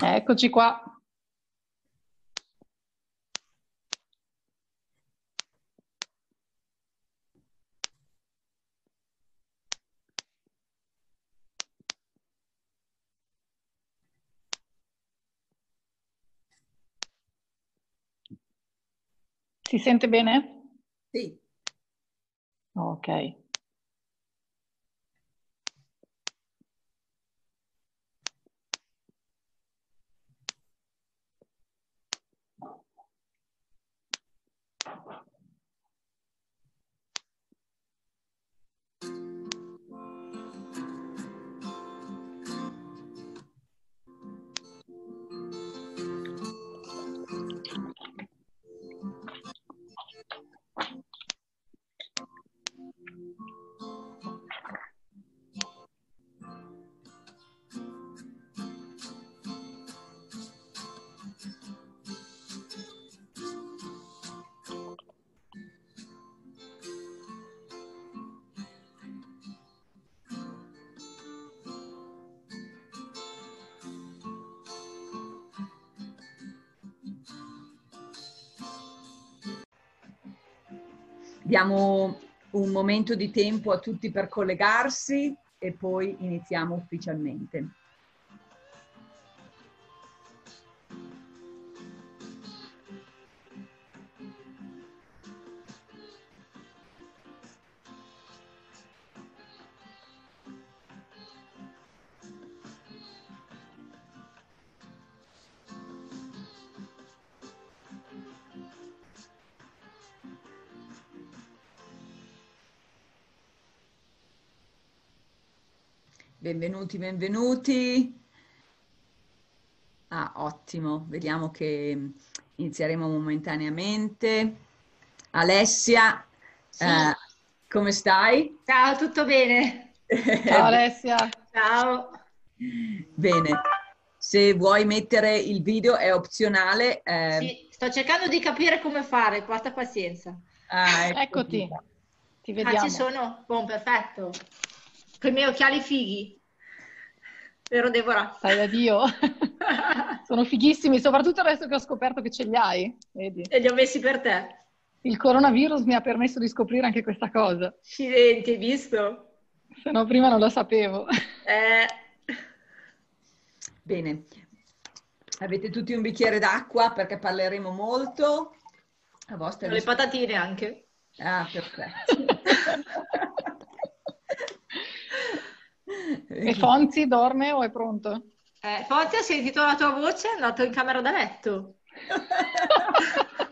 Eccoci qua. Si sente bene? Sì. Ok. Diamo un momento di tempo a tutti per collegarsi e poi iniziamo ufficialmente. Benvenuti, benvenuti. Ah, ottimo, vediamo che inizieremo momentaneamente. Alessia, Sì. eh, come stai? Ciao, tutto bene? Ciao Alessia. Ciao. Bene, se vuoi mettere il video è opzionale. eh, Sì, sto cercando di capire come fare, porta pazienza. ah, ecco Eccoti. Ti Ah, vediamo. ci sono? Buon, perfetto. Con i miei occhiali fighi. Vero Deborah? Stai da Dio. Sono fighissimi, soprattutto adesso che ho scoperto che ce li hai. Vedi? E li ho messi per te. Il coronavirus mi ha permesso di scoprire anche questa cosa, Accidenti, hai visto? se no prima non lo sapevo. Eh, Bene, avete tutti un bicchiere d'acqua perché parleremo molto. A vostra le patatine anche. Ah, perfetto. E Fonzi dorme o è pronto? Eh, Fonzi ha sentito la tua voce, è andato in camera da letto.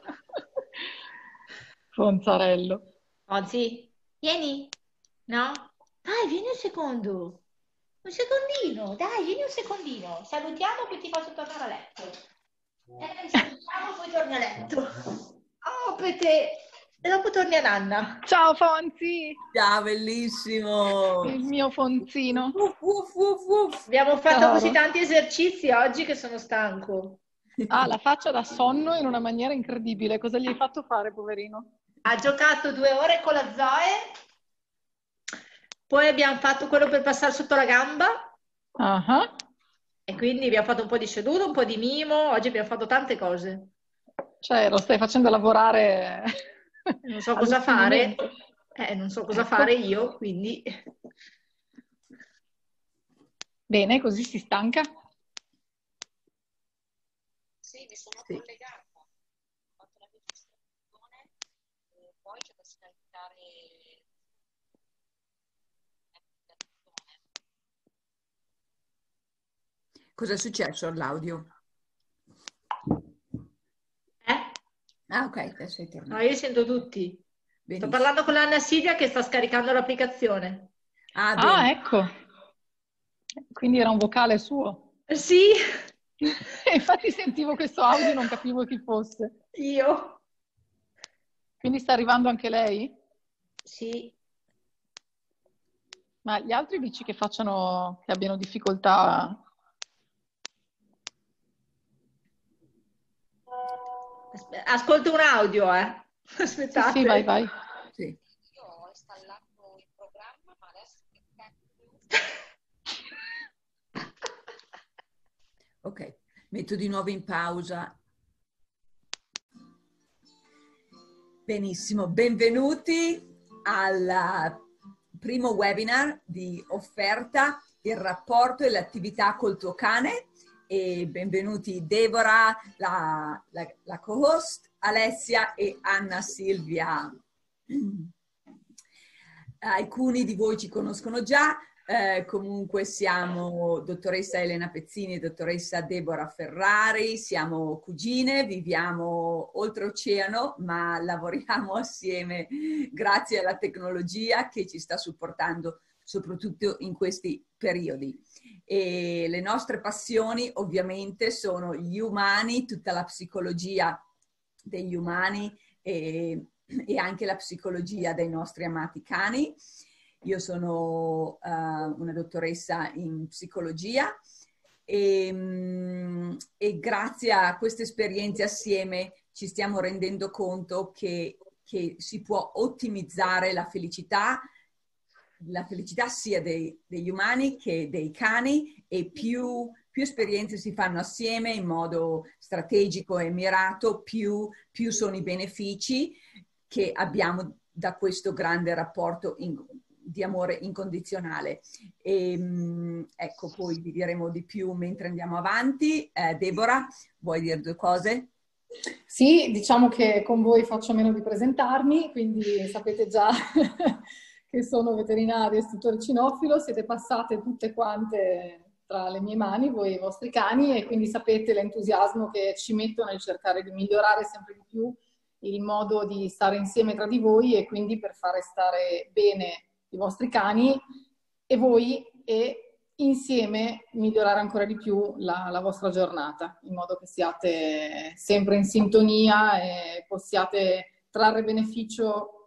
Fonzarello. Fonzi, vieni. No? Dai, vieni un secondo. Un secondino, dai, vieni un secondino. Salutiamo poi ti faccio tornare a letto. Eh, salutiamo poi torni a letto. Oh, per te. E dopo torni a nanna. Ciao Fonzi, Ciao, bellissimo. il mio Fonzino. Uff, uff, uff. Abbiamo fatto Caro. così tanti esercizi oggi che sono stanco. Ha la faccia da sonno in una maniera incredibile. Cosa gli hai fatto fare, poverino? Ha giocato due ore con la Zoe, poi abbiamo fatto quello per passare sotto la gamba Ah ah. e quindi abbiamo fatto un po' di seduto, un po' di mimo, oggi abbiamo fatto tante cose. Cioè, lo stai facendo lavorare. Non so cosa fare, eh, non so cosa Ecco. fare io, quindi Bene, così si stanca. Sì, mi sono Sì. collegata, ho fatto la registrazione, e poi c'è da scaricare l'applicazione. Cosa è successo all'audio? Ah, ok, adesso è No, tornato. io sento tutti. Sto Benissimo. parlando con l'Anna Silvia che sta scaricando l'applicazione. Ah, Ah, ecco. Quindi era un vocale suo. Sì, Infatti sentivo questo audio e non capivo chi fosse. io. Quindi sta arrivando anche lei? Sì. Ma gli altri dici che facciano, che abbiano difficoltà? Ascolto un audio, eh. Sì, Aspettate. sì, vai, vai. Sì. Io ho installato il programma, ma adesso che cacchio Ok, metto di nuovo in pausa. Benissimo, benvenuti al primo webinar di offerta, il rapporto e l'attività col tuo cane e benvenuti Deborah, la, la, la co-host, Alessia e Anna Silvia. Alcuni di voi ci conoscono già, eh, comunque siamo dottoressa Elena Pezzini e dottoressa Deborah Ferrari, siamo cugine, viviamo oltreoceano, ma lavoriamo assieme grazie alla tecnologia che ci sta supportando soprattutto in questi periodi. E le nostre passioni ovviamente sono gli umani, tutta la psicologia degli umani e e anche la psicologia dei nostri amati cani. Io sono uh, una dottoressa in psicologia e, e, grazie a queste esperienze assieme ci stiamo rendendo conto che, che si può ottimizzare la felicità, la felicità sia dei, degli umani che dei cani e più più esperienze si fanno assieme in modo strategico e mirato, più, più sono i benefici che abbiamo da questo grande rapporto in, di amore incondizionale. E, ehm, ecco, poi vi diremo di più mentre andiamo avanti. Eh, Deborah, vuoi dire due cose? Sì, diciamo che con voi faccio meno di presentarmi, quindi sapete già che sono veterinario e istruttore cinofilo, siete passate tutte quante tra le mie mani, voi e i vostri cani, e quindi sapete l'entusiasmo che ci metto nel cercare di migliorare sempre di più il modo di stare insieme tra di voi e quindi per fare stare bene i vostri cani e voi e insieme migliorare ancora di più la, la vostra giornata, in modo che siate sempre in sintonia e possiate trarre beneficio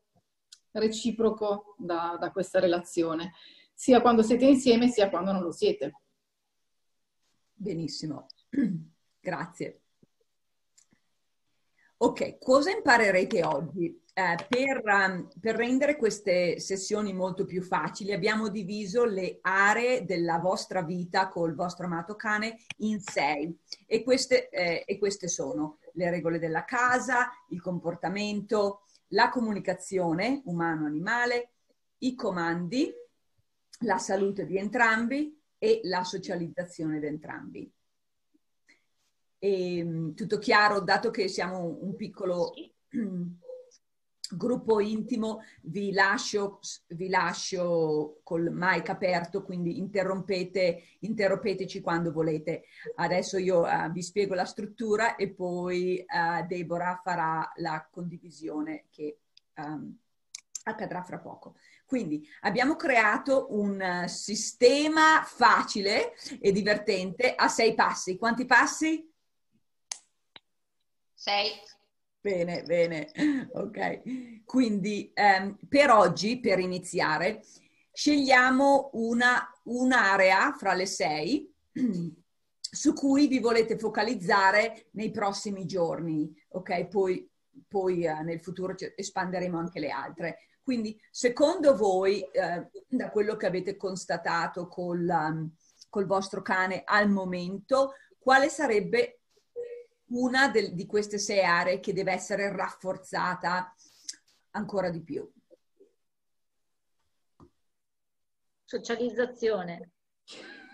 reciproco da, da questa relazione, sia quando siete insieme sia quando non lo siete. Benissimo, grazie. Ok, cosa imparerete oggi? Eh, per, um, per, rendere queste sessioni molto più facili abbiamo diviso le aree della vostra vita col vostro amato cane in sei e queste, eh, e queste sono le regole della casa, il comportamento, la comunicazione umano-animale, i comandi, la salute di entrambi e la socializzazione di entrambi. E, ehm, tutto chiaro, dato che siamo un piccolo gruppo intimo, vi lascio, vi lascio col mic aperto, quindi interrompete, interrompeteci quando volete. Adesso io uh, vi spiego la struttura e poi uh, Deborah farà la condivisione che um, accadrà fra poco. Quindi abbiamo creato un sistema facile e divertente a sei passi. Quanti passi? Sei. Bene, bene, ok. Quindi ehm, per oggi, per iniziare, scegliamo una, un'area fra le sei su cui vi volete focalizzare nei prossimi giorni, ok? Poi, poi eh, nel futuro espanderemo anche le altre. Quindi, secondo voi, eh, da quello che avete constatato col, um, col vostro cane al momento, quale sarebbe una del, di queste sei aree che deve essere rafforzata ancora di più. Socializzazione.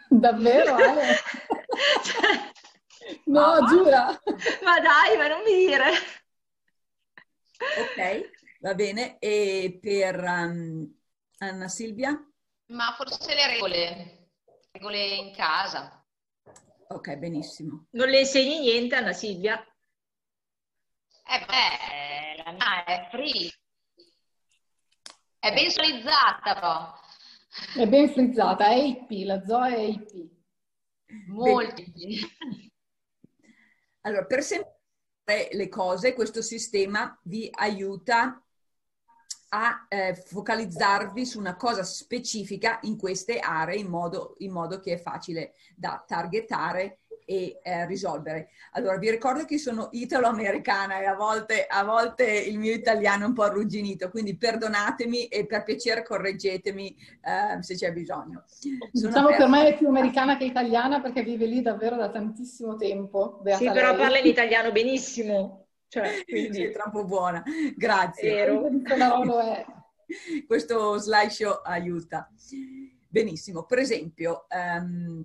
Davvero, Ale? no, ma, giura. Ma dai, ma non mi dire. Ok, va bene. E per um, Anna Silvia? Ma forse le regole, regole in casa. Ok, benissimo. Non le insegni niente, Anna Silvia? Eh beh, la mia è free. È ben frizzata però. È ben frizzata, è IP, la Zoe è IP. Molti. Allora, per semplificare le cose, questo sistema vi aiuta a eh, focalizzarvi su una cosa specifica in queste aree in modo, in modo che è facile da targetare e, eh, risolvere. Allora, vi ricordo che sono italo-americana e a volte, a volte, il mio italiano è un po' arrugginito, quindi perdonatemi e per piacere correggetemi eh, se c'è bisogno. Sono diciamo per... per me è più americana che italiana perché vive lì davvero da tantissimo tempo. Beata sì, però parla in italiano benissimo. Cioè, quindi... È troppo buona. Grazie. Vero. Questo slideshow aiuta. Benissimo. Per esempio, um,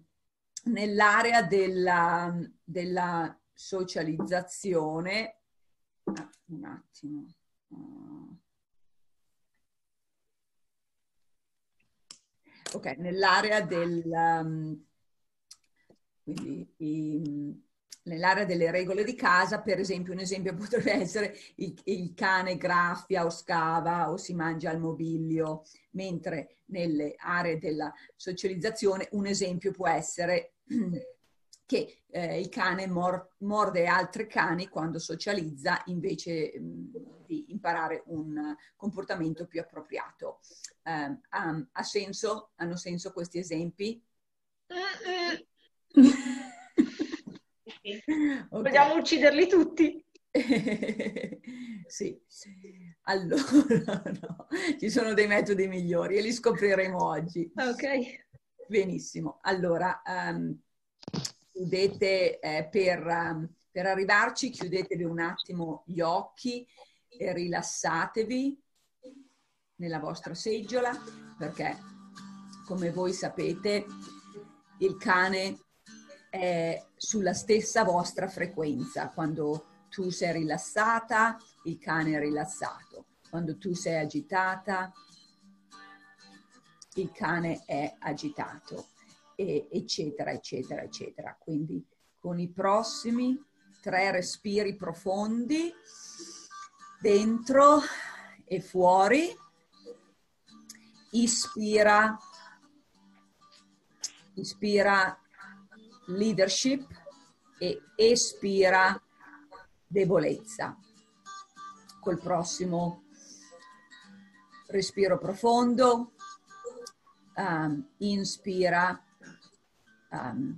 nell'area della, della socializzazione, ah, un attimo. Ok, nell'area del, um, quindi, i, nell'area delle regole di casa, per esempio, un esempio potrebbe essere il, il, cane graffia o scava o si mangia il mobilio, mentre nelle aree della socializzazione un esempio può essere che eh, il cane mor- morde altri cani quando socializza invece mh, di imparare un comportamento più appropriato. Um, um, ha senso? Hanno senso questi esempi? okay. Vogliamo ucciderli tutti? sì, allora no. ci sono dei metodi migliori e li scopriremo oggi. Ok. Benissimo, allora um, chiudete eh, per, um, per arrivarci, chiudetevi un attimo gli occhi e rilassatevi nella vostra seggiola perché come voi sapete il cane è sulla stessa vostra frequenza. Quando tu sei rilassata, il cane è rilassato. Quando tu sei agitata, il cane è agitato, e, eccetera, eccetera, eccetera. Quindi con i prossimi tre respiri profondi, dentro e fuori, ispira, ispira leadership e espira debolezza. Col prossimo respiro profondo, um, inspira um,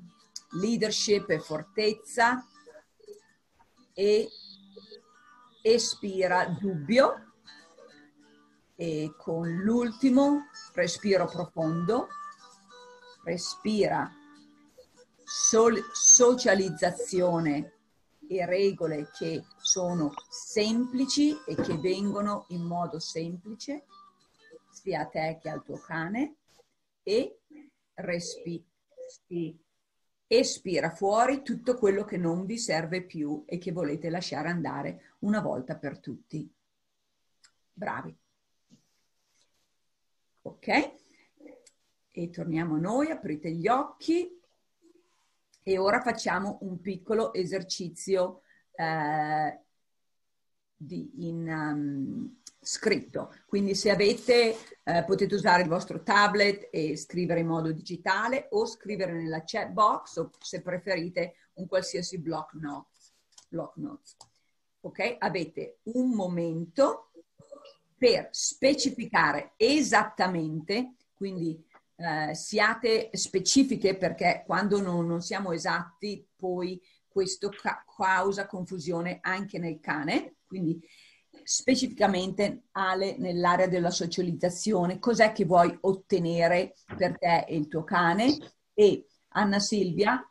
leadership e fortezza e espira dubbio e con l'ultimo respiro profondo respira sol- socializzazione e regole che sono semplici e che vengono in modo semplice sia a te che al tuo cane e respi, espira fuori tutto quello che non vi serve più e che volete lasciare andare una volta per tutti. Bravi. Ok? E torniamo a noi, aprite gli occhi. E ora facciamo un piccolo esercizio eh, di, in um, scritto. Quindi se avete, eh, potete usare il vostro tablet e scrivere in modo digitale o scrivere nella chat box o se preferite un qualsiasi block notes. Block notes. Ok? Avete un momento per specificare esattamente, quindi eh, siate specifiche perché quando non, non, siamo esatti poi questo ca- causa confusione anche nel cane, quindi specificamente Ale nell'area della socializzazione, cos'è che vuoi ottenere per te e il tuo cane? E Anna Silvia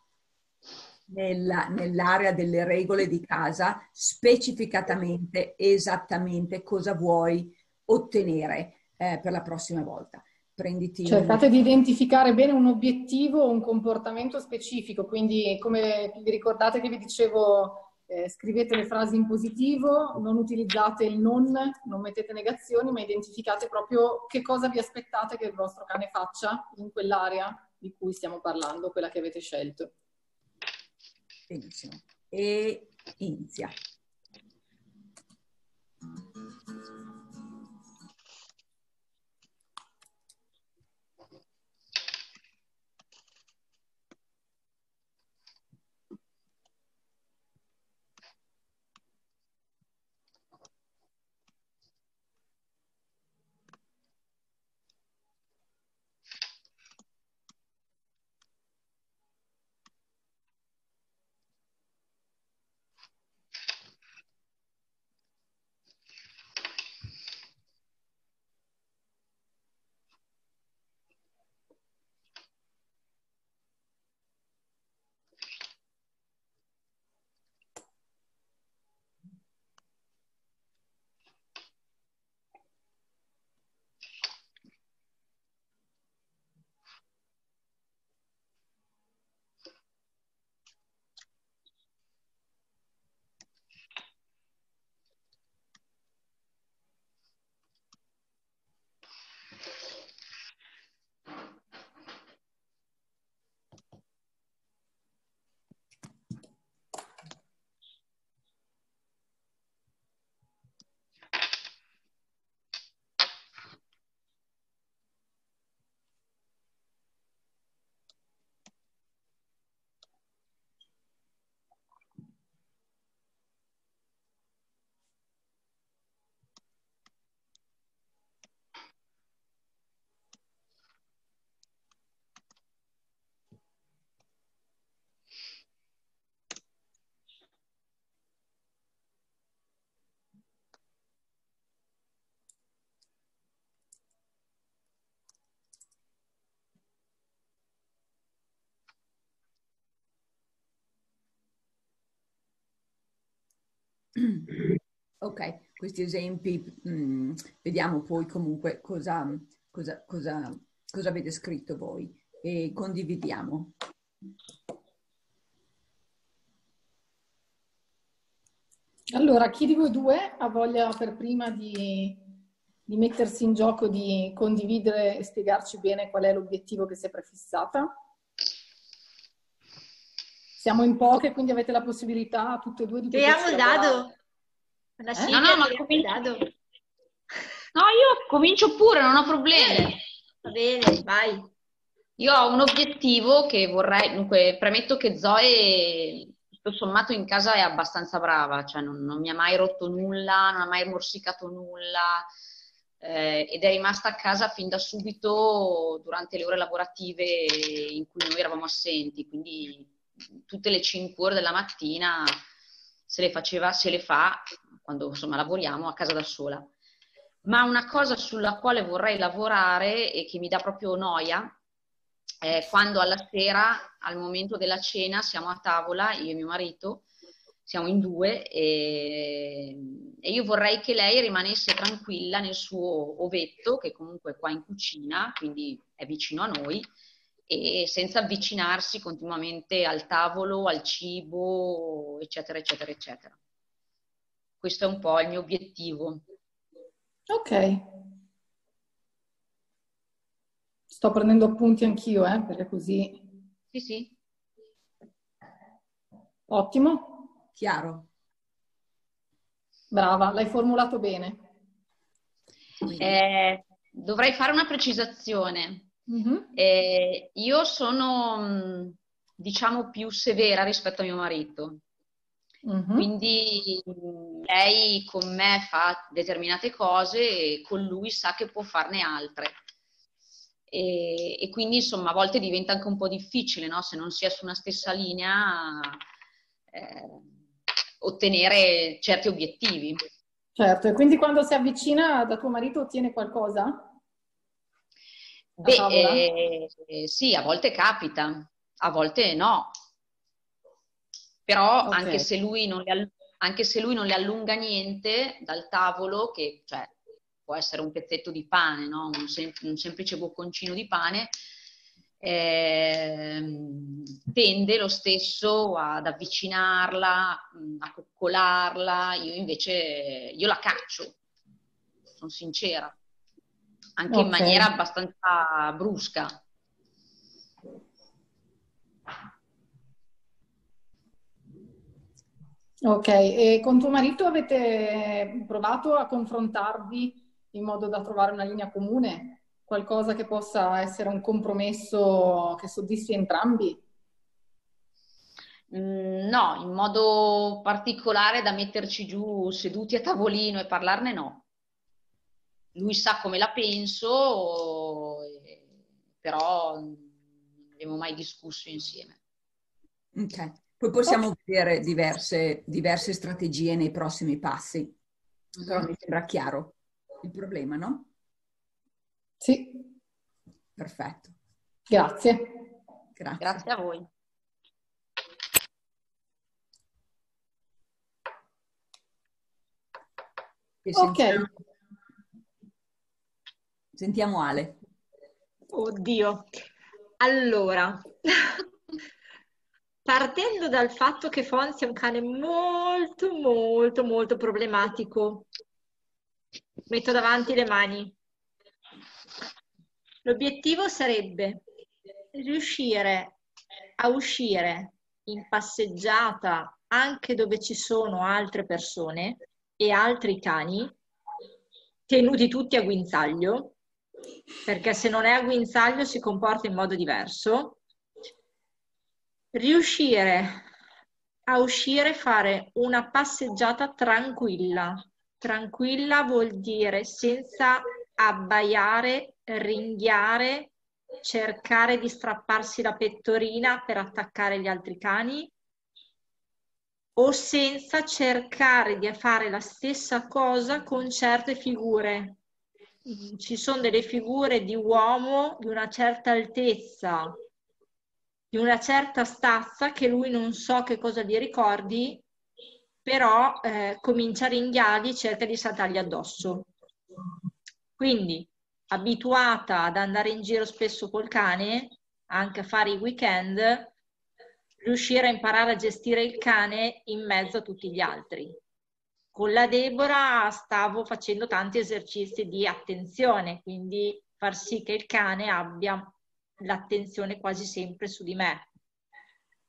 nella, nell'area delle regole di casa specificatamente esattamente cosa vuoi ottenere eh, per la prossima volta prenditi... Cercate di identificare bene un obiettivo o un comportamento specifico, quindi come vi ricordate che vi dicevo, eh, scrivete le frasi in positivo, non utilizzate il non, non mettete negazioni, ma identificate proprio che cosa vi aspettate che il vostro cane faccia in quell'area di cui stiamo parlando, quella che avete scelto. Benissimo. E inizia. Ok, questi esempi, mh, mm, vediamo poi comunque cosa, cosa, cosa, cosa avete scritto voi e condividiamo. Allora, chi di voi due ha voglia per prima di, di mettersi in gioco, di condividere e spiegarci bene qual è l'obiettivo che si è prefissata? Siamo in poche, quindi avete la possibilità tutte e due di Tiriamo il dado. La eh? No, no, ma comincio... dado. No, io comincio pure, non ho problemi. Va bene, vai. Io ho un obiettivo che vorrei, dunque, premetto che Zoe tutto sommato in casa è abbastanza brava, cioè non, non mi ha mai rotto nulla, non ha mai morsicato nulla eh, ed è rimasta a casa fin da subito durante le ore lavorative in cui noi eravamo assenti, quindi tutte le 5 ore della mattina se le faceva, se le fa quando insomma lavoriamo a casa da sola. Ma una cosa sulla quale vorrei lavorare e che mi dà proprio noia eh, quando alla sera, al momento della cena, siamo a tavola, io e mio marito, siamo in due e, e, io vorrei che lei rimanesse tranquilla nel suo ovetto, che comunque è qua in cucina, quindi è vicino a noi, e senza avvicinarsi continuamente al tavolo, al cibo, eccetera, eccetera, eccetera. Questo è un po' il mio obiettivo. Ok, Sto prendendo appunti anch'io, eh, perché così... Sì, sì. Ottimo. Chiaro. Brava, l'hai formulato bene. Eh, dovrei fare una precisazione. Mm-hmm. Eh, io sono, mm, diciamo, più severa rispetto a mio marito. Mm-hmm. Quindi lei con me fa determinate cose e con lui sa che può farne altre e, e, quindi insomma a volte diventa anche un po' difficile, no? se non si è su una stessa linea, eh, ottenere certi obiettivi. Certo, e quindi quando si avvicina da tuo marito ottiene qualcosa? Beh, eh, sì, a volte capita, a volte no. Però okay. anche, se lui non le, anche se lui non le allunga niente dal tavolo, che cioè, può essere un pezzetto di pane, no? un, sem- un, semplice bocconcino di pane, eh, tende lo stesso ad avvicinarla, a coccolarla, io invece io la caccio, sono sincera, anche okay. in maniera abbastanza brusca. Ok, e con tuo marito avete provato a confrontarvi in modo da trovare una linea comune, qualcosa che possa essere un compromesso che soddisfi entrambi? Mm, no, in modo particolare da metterci giù seduti a tavolino e parlarne no. Lui sa come la penso, però non abbiamo mai discusso insieme. Ok, poi possiamo okay. vedere diverse, diverse strategie nei prossimi passi, però mm-hmm. mi sembra chiaro il problema, no? Sì. Perfetto. Grazie. Grazie, Grazie a voi. Ok. Sentiamo Ale. Oddio. Allora, partendo dal fatto che Fonzi è un cane molto, molto, molto problematico, metto davanti le mani. L'obiettivo sarebbe riuscire a uscire in passeggiata anche dove ci sono altre persone e altri cani, tenuti tutti a guinzaglio, perché se non è a guinzaglio si comporta in modo diverso. Riuscire a uscire e fare una passeggiata tranquilla, Tranquilla vuol dire senza abbaiare, ringhiare, cercare di strapparsi la pettorina per attaccare gli altri cani o senza cercare di fare la stessa cosa con certe figure. Ci sono delle figure di uomo di una certa altezza, di una certa stazza che lui non so che cosa gli ricordi, però eh, comincia a ringhiarli, cerca di saltargli addosso. Quindi, abituata ad andare in giro spesso col cane, anche a fare i weekend, riuscire a imparare a gestire il cane in mezzo a tutti gli altri. Con la Deborah stavo facendo tanti esercizi di attenzione, quindi far sì che il cane abbia l'attenzione quasi sempre su di me.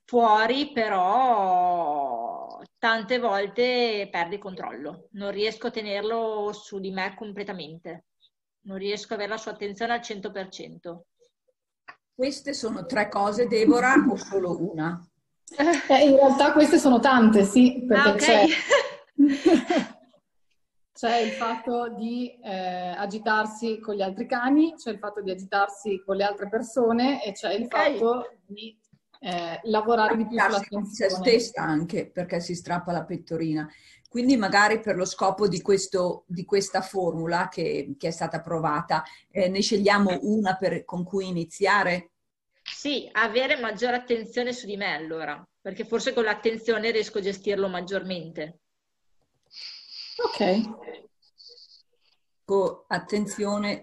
Fuori però tante volte perde il controllo, non riesco a tenerlo su di me completamente, non riesco ad avere la sua attenzione al 100%. Queste sono tre cose, Deborah, o solo una? Eh, in realtà queste sono tante, sì, perché Ah, ok. c'è, c'è il fatto di eh, agitarsi con gli altri cani, c'è il fatto di agitarsi con le altre persone e c'è il Ok. fatto di eh, lavorare di più Agitarsi con se stessa anche perché si strappa la pettorina. Quindi magari per lo scopo di, questo, di questa formula che, che è stata provata, eh, ne scegliamo una per- con cui iniziare? Sì, avere maggiore attenzione su di me allora, perché forse con l'attenzione riesco a gestirlo maggiormente. Ok. Co- attenzione,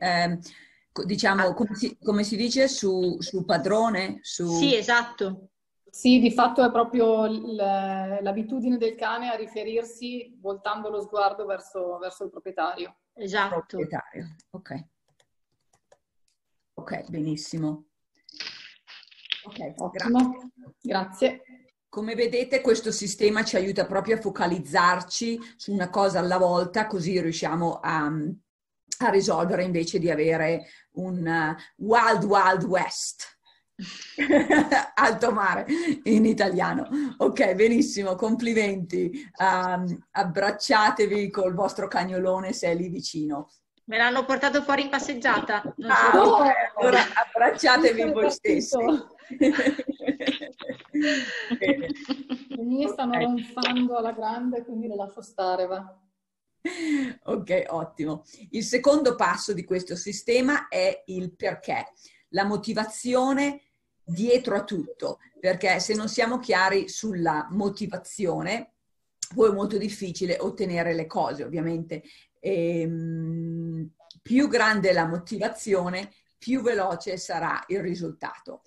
co- diciamo, come si, come si dice, su, su padrone? Su... Sì, esatto. Sì, di fatto è proprio l'abitudine del cane a riferirsi voltando lo sguardo verso, verso il proprietario. Esatto. proprietario. Ok. Ok, benissimo. Ok, grazie. Ottimo, grazie. Come vedete, questo sistema ci aiuta proprio a focalizzarci su una cosa alla volta, così riusciamo a, a risolvere invece di avere un uh, Wild Wild West. Alto mare in italiano. Ok, benissimo, complimenti. Um, abbracciatevi col vostro cagnolone se è lì vicino. Me l'hanno portato fuori in passeggiata. Non Ah, so- allora abbracciatevi voi stessi. partito. Le mie stanno Ok. ronfando alla grande, quindi le lascio stare, va. Ok, ottimo. Il secondo passo di questo sistema è il perché, la motivazione dietro a tutto, perché se non siamo chiari sulla motivazione, poi è molto difficile ottenere le cose, ovviamente. Ehm, più grande è la motivazione, più veloce sarà il risultato.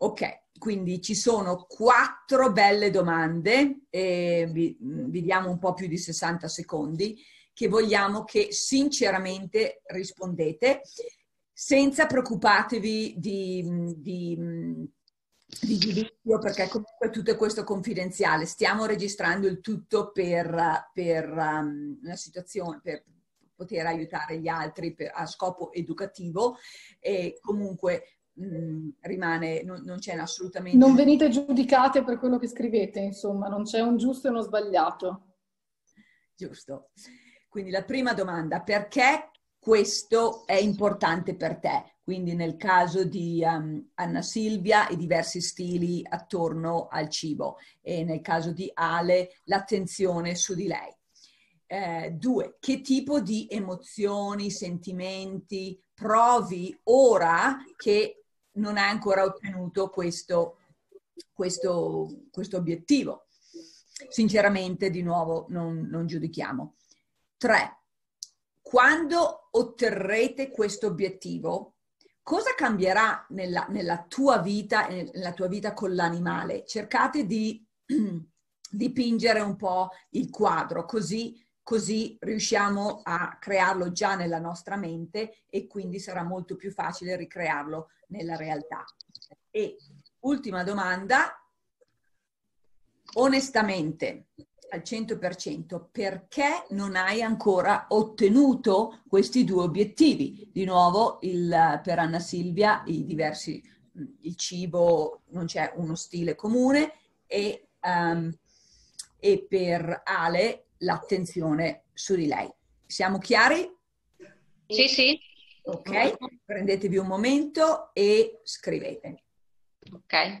Ok, quindi ci sono quattro belle domande, vi, vi diamo un po' più di 60 secondi, che vogliamo che sinceramente rispondete, senza preoccupatevi di, di, di giudizio, perché comunque tutto questo è confidenziale. Stiamo registrando il tutto per, per um, una situazione, per poter aiutare gli altri per, a scopo educativo e comunque mh, rimane, non, non c'è assolutamente... Non venite giudicate per quello che scrivete, insomma, non c'è un giusto e uno sbagliato. Giusto. Quindi la prima domanda, perché questo è importante per te? Quindi nel caso di um, Anna Silvia i diversi stili attorno al cibo e nel caso di Ale l'attenzione su di lei. Eh, due, che tipo di emozioni, sentimenti provi ora che non hai ancora ottenuto questo, questo, questo obiettivo? Sinceramente, di nuovo, non, non giudichiamo. Tre, quando otterrete questo obiettivo, cosa cambierà nella, nella, tua vita nella tua vita con l'animale? Cercate di dipingere un po' il quadro, così, così riusciamo a crearlo già nella nostra mente e quindi sarà molto più facile ricrearlo nella realtà. E ultima domanda, onestamente, al 100%, perché non hai ancora ottenuto questi due obiettivi? Di nuovo, il, per Anna Silvia, i diversi, il cibo, non c'è uno stile comune e, um, e per Ale l'attenzione su di lei. Siamo chiari? Sì, sì. Ok, prendetevi un momento e scrivete. Ok.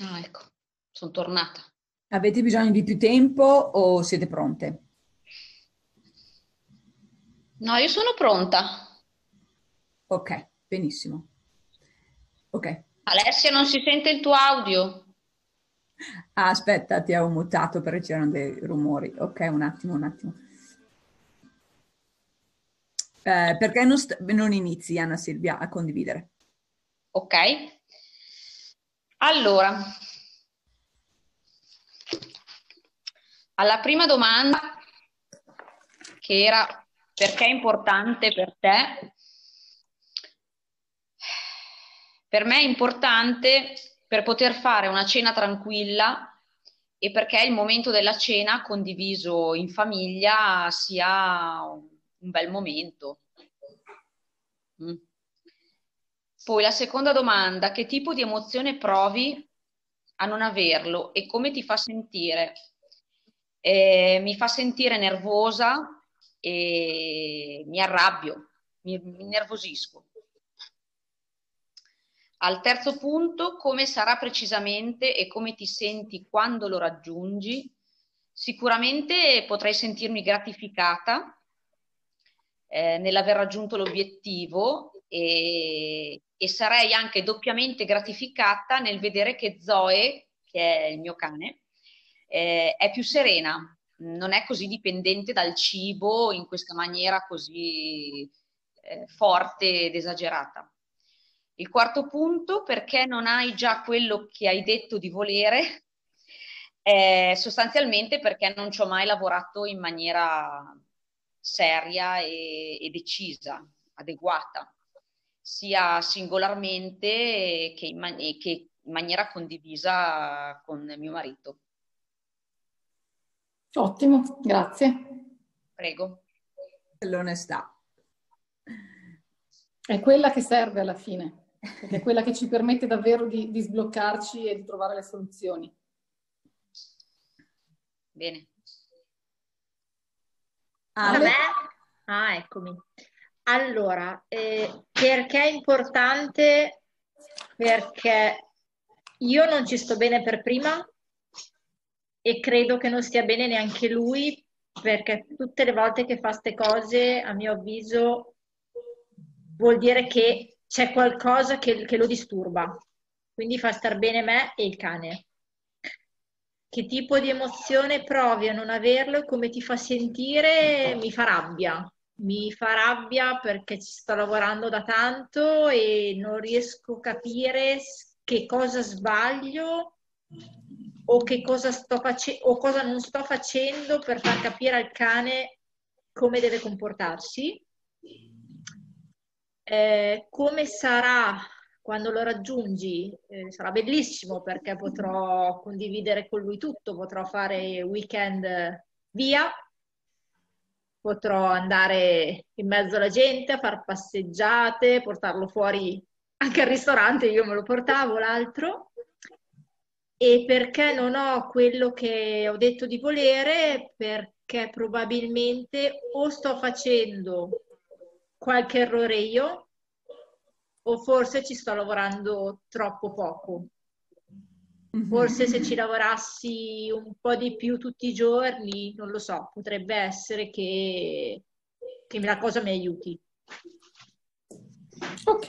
Ah, ecco, sono tornata. Avete bisogno di più tempo o siete pronte? No, io sono pronta. Ok, benissimo. Ok. Alessia, non si sente il tuo audio? Ah, aspetta, ti ho mutato perché c'erano dei rumori. Ok, un attimo, un attimo. Eh, perché non, st- non inizi, Anna Silvia, a condividere? Ok. Allora, alla prima domanda, che era perché è importante per te, per me è importante per poter fare una cena tranquilla e perché il momento della cena condiviso in famiglia sia un bel momento. Mm. Poi la seconda domanda, che tipo di emozione provi a non averlo e come ti fa sentire? Eh, mi fa sentire nervosa e mi arrabbio, mi, mi nervosisco. Al terzo punto, come sarà precisamente e come ti senti quando lo raggiungi? Sicuramente potrei sentirmi gratificata eh, nell'aver raggiunto l'obiettivo e, e sarei anche doppiamente gratificata nel vedere che Zoe, che è il mio cane, eh, è più serena, non è così dipendente dal cibo in questa maniera così eh, forte ed esagerata. Il quarto punto, perché non hai già quello che hai detto di volere, eh, sostanzialmente perché non ci ho mai lavorato in maniera seria e, e decisa, adeguata sia singolarmente che in, man- che in maniera condivisa con mio marito. Ottimo, grazie. Prego. L'onestà. È quella che serve alla fine, perché è quella che ci permette davvero di, di sbloccarci e di trovare le soluzioni. Bene. Ale? Ah, eccomi. Allora, eh, perché è importante? Perché io non ci sto bene per prima e credo che non stia bene neanche lui perché tutte le volte che fa queste cose, a mio avviso, vuol dire che c'è qualcosa che, che lo disturba. Quindi fa star bene me e il cane. Che tipo di emozione provi a non averlo e come ti fa sentire? Mi fa rabbia. Mi fa rabbia perché ci sto lavorando da tanto e non riesco a capire che cosa sbaglio o che cosa sto facendo o cosa non sto facendo per far capire al cane come deve comportarsi. Eh, come sarà quando lo raggiungi? Eh, sarà bellissimo perché potrò condividere con lui tutto, potrò fare weekend via, potrò andare in mezzo alla gente a far passeggiate, portarlo fuori anche al ristorante, io me lo portavo l'altro e perché non ho quello che ho detto di volere? Perché probabilmente o sto facendo qualche errore io o forse ci sto lavorando troppo poco. Mhm. Forse se ci lavorassi un po' di più tutti i giorni, non lo so, potrebbe essere che, che la cosa mi aiuti. Ok.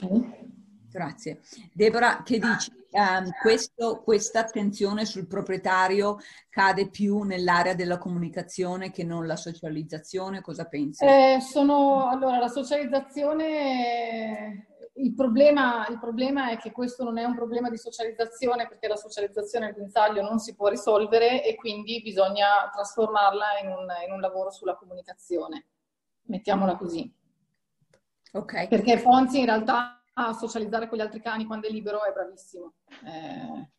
Grazie. Deborah, che dici? Um, questo, questa attenzione sul proprietario cade più nell'area della comunicazione che non la socializzazione? Cosa pensi? Eh, sono, allora, la socializzazione, il problema, il problema, è che questo non è un problema di socializzazione perché la socializzazione al guinzaglio non si può risolvere e quindi bisogna trasformarla in un, in un lavoro sulla comunicazione. Mettiamola così. Ok. Perché Fonzi in realtà a socializzare con gli altri cani quando è libero è bravissimo. Eh,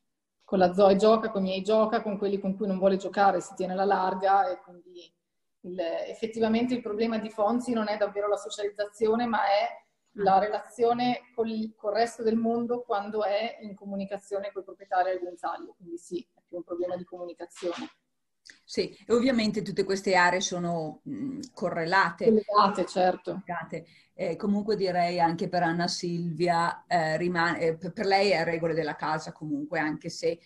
con la Zoe gioca, con i miei gioca, con quelli con cui non vuole giocare si tiene la larga e quindi il, effettivamente il problema di Fonzi non è davvero la socializzazione ma è la relazione col, col resto del mondo quando è in comunicazione con i proprietari al guinzaglio, quindi sì, è più un problema di comunicazione. Sì, e ovviamente tutte queste aree sono mh, correlate. Collegate, certo. Eh, comunque direi anche per Anna Silvia, eh, rimane, eh, per lei è regole della casa comunque, anche se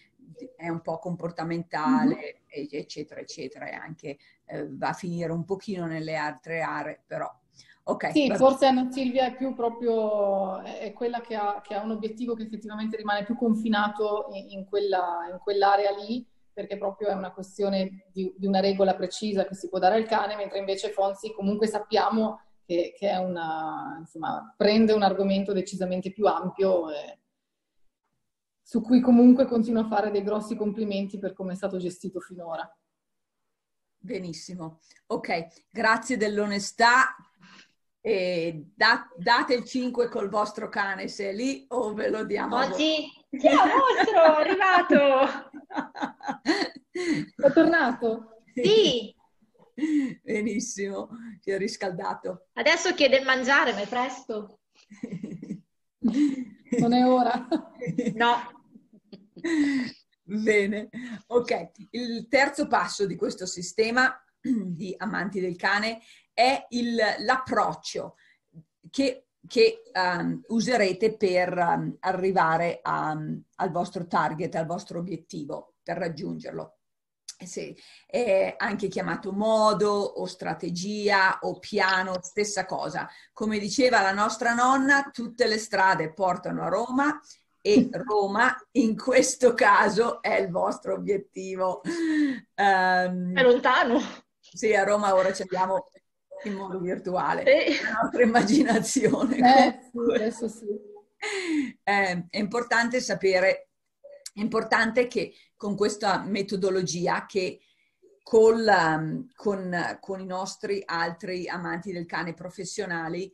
è un po' comportamentale, mm-hmm. eccetera, eccetera, e anche eh, va a finire un pochino nelle altre aree, però Ok. Sì, forse Anna Silvia è più proprio, è quella che ha, che ha, un obiettivo che effettivamente rimane più confinato in, in, quella, in quell'area lì perché proprio è una questione di, di, una regola precisa che si può dare al cane, mentre invece Fonzi comunque sappiamo che, che una, insomma, prende un argomento decisamente più ampio e, su cui comunque continua a fare dei grossi complimenti per come è stato gestito finora. Benissimo, ok, grazie dell'onestà. E da, date il 5 col vostro cane se è lì o ve lo diamo. Oggi Ciao mostro, è arrivato! È tornato? Sì! Benissimo, ti ho riscaldato. Adesso chiede il mangiare, ma è presto. Non è ora. No. Bene, ok. Il terzo passo di questo sistema di amanti del cane è il, l'approccio che che um, userete per um, arrivare a, al vostro target, al vostro obiettivo, per raggiungerlo. Se, è anche chiamato modo o strategia o piano, stessa cosa. Come diceva la nostra nonna, tutte le strade portano a Roma e Roma in questo caso è il vostro obiettivo. Um, è lontano. Sì, a Roma ora ci abbiamo in modo virtuale, eh. la nostra immaginazione. Eh, sì, adesso sì. Eh, è importante sapere, è importante che con questa metodologia che con, um, con, con i nostri altri amanti del cane professionali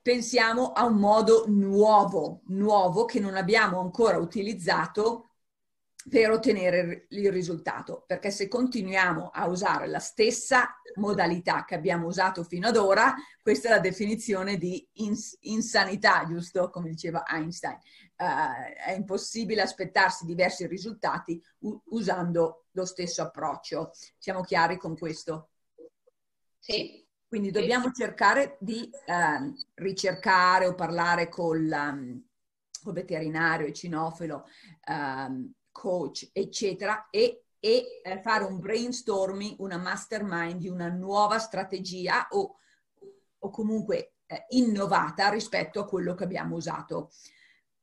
pensiamo a un modo nuovo, nuovo che non abbiamo ancora utilizzato per ottenere il risultato, perché se continuiamo a usare la stessa modalità che abbiamo usato fino ad ora, questa è la definizione di ins- insanità, giusto? Come diceva Einstein. Uh, è impossibile aspettarsi diversi risultati u- usando lo stesso approccio. Siamo chiari con questo? Sì. Quindi dobbiamo cercare di eh, ricercare o parlare col, um, col veterinario, il cinofilo, um, coach, eccetera, e, e eh, fare un brainstorming, una mastermind di una nuova strategia o, o comunque eh, innovata rispetto a quello che abbiamo usato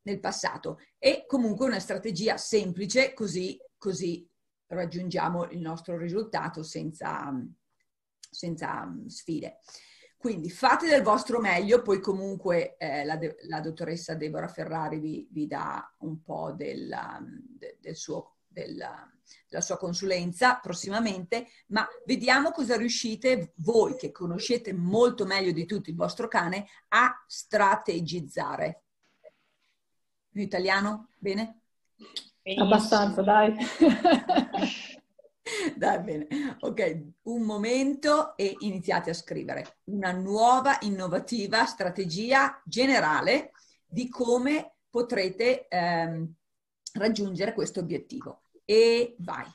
nel passato. E comunque una strategia semplice, così, così raggiungiamo il nostro risultato senza, senza sfide. Quindi fate del vostro meglio, poi comunque eh, la, de- la, dottoressa Deborah Ferrari vi, vi dà un po' del, de- del suo, del, della sua consulenza prossimamente, ma vediamo cosa riuscite voi che conoscete molto meglio di tutti il vostro cane a strategizzare. In italiano? Bene? Benissimo. Abbastanza, dai. Dai, bene. Ok, un momento e iniziate a scrivere una nuova, innovativa strategia generale di come potrete ehm, raggiungere questo obiettivo. E vai.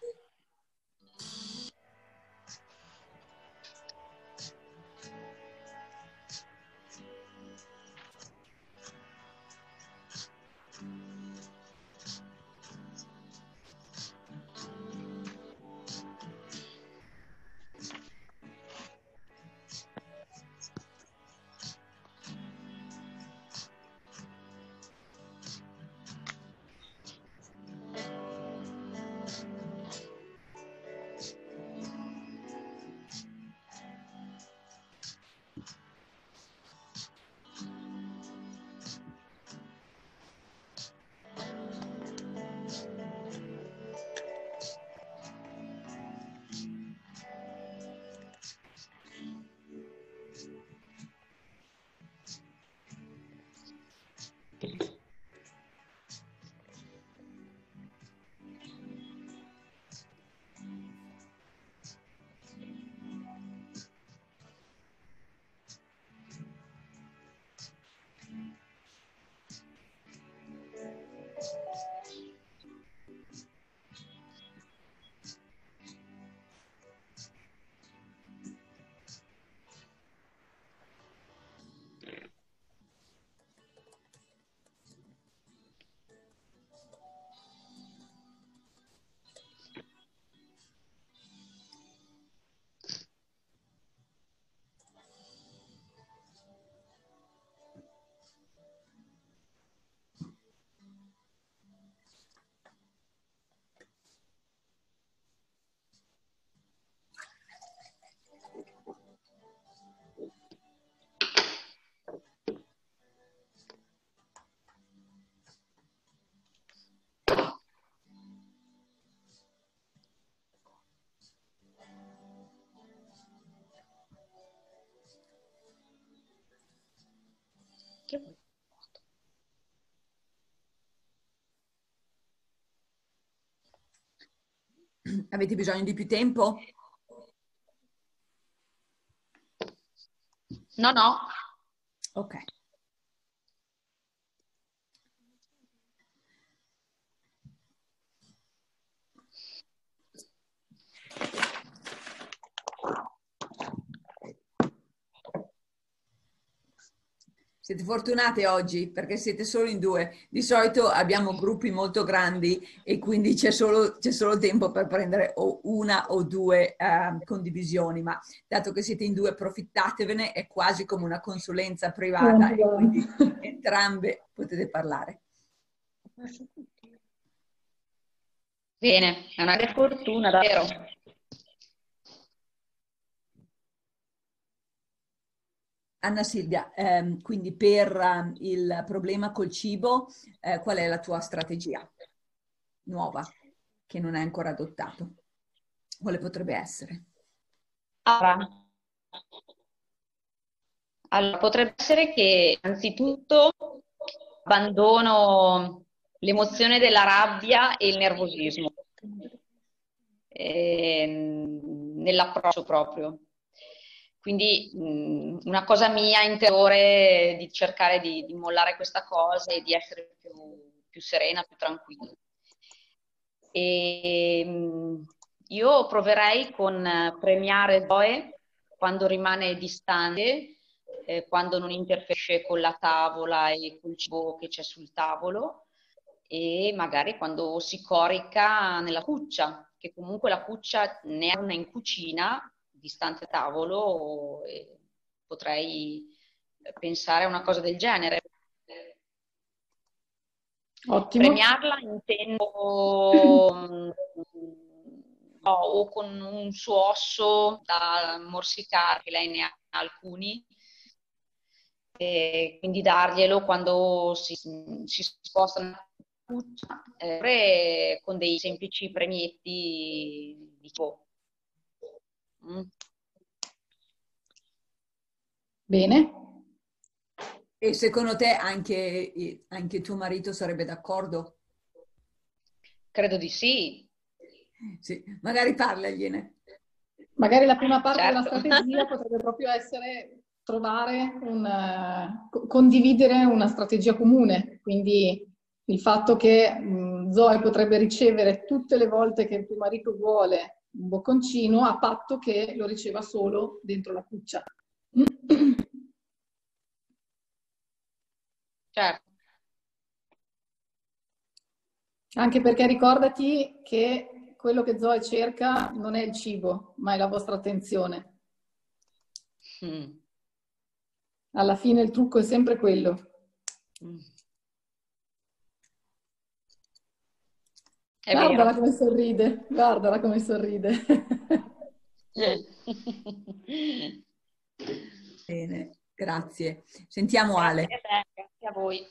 Avete bisogno di più tempo? No, no. Ok. Siete fortunate oggi perché siete solo in due. Di solito abbiamo gruppi molto grandi e quindi c'è solo, c'è solo tempo per prendere o una o due uh, condivisioni, ma dato che siete in due approfittatevene, è quasi come una consulenza privata e quindi entrambe potete parlare. Bene, è una fortuna davvero. Anna Silvia, ehm, quindi per um, il problema col cibo, eh, qual è la tua strategia nuova che non hai ancora adottato? Quale potrebbe essere? Allora, allora potrebbe essere che anzitutto abbandono l'emozione della rabbia e il nervosismo ehm, nell'approccio proprio quindi mh, una cosa mia interiore di cercare di, di, mollare questa cosa e di essere più, più serena, più tranquilla. E, mh, io proverei con premiare Zoe quando rimane distante, eh, quando non interferisce con la tavola e col cibo che c'è sul tavolo e magari quando si corica nella cuccia, che comunque la cuccia ne ha una in cucina, distante tavolo, potrei pensare a una cosa del genere. Ottimo. Premiarla intendo mm, no, o con un suo osso da morsicare, che lei ne ha alcuni, e quindi darglielo quando si, si sposta nella cuccia, eh, con dei semplici premietti di tipo. Mm. Bene. E secondo te anche, anche tuo marito sarebbe d'accordo? Credo di sì. Sì, magari parlagliene. Magari la prima parte della Certo. strategia potrebbe proprio essere trovare un, eh, co- condividere una strategia comune. Quindi il fatto che mh, Zoe potrebbe ricevere tutte le volte che il tuo marito vuole un bocconcino a patto che lo riceva solo dentro la cuccia. Certo. Anche perché ricordati che quello che Zoe cerca non è il cibo, ma è la vostra attenzione. Mm. Alla fine il trucco è sempre quello. Mm. È Guardala vero. come sorride, guardala come sorride. Bene, grazie. Sentiamo Ale. Grazie a voi.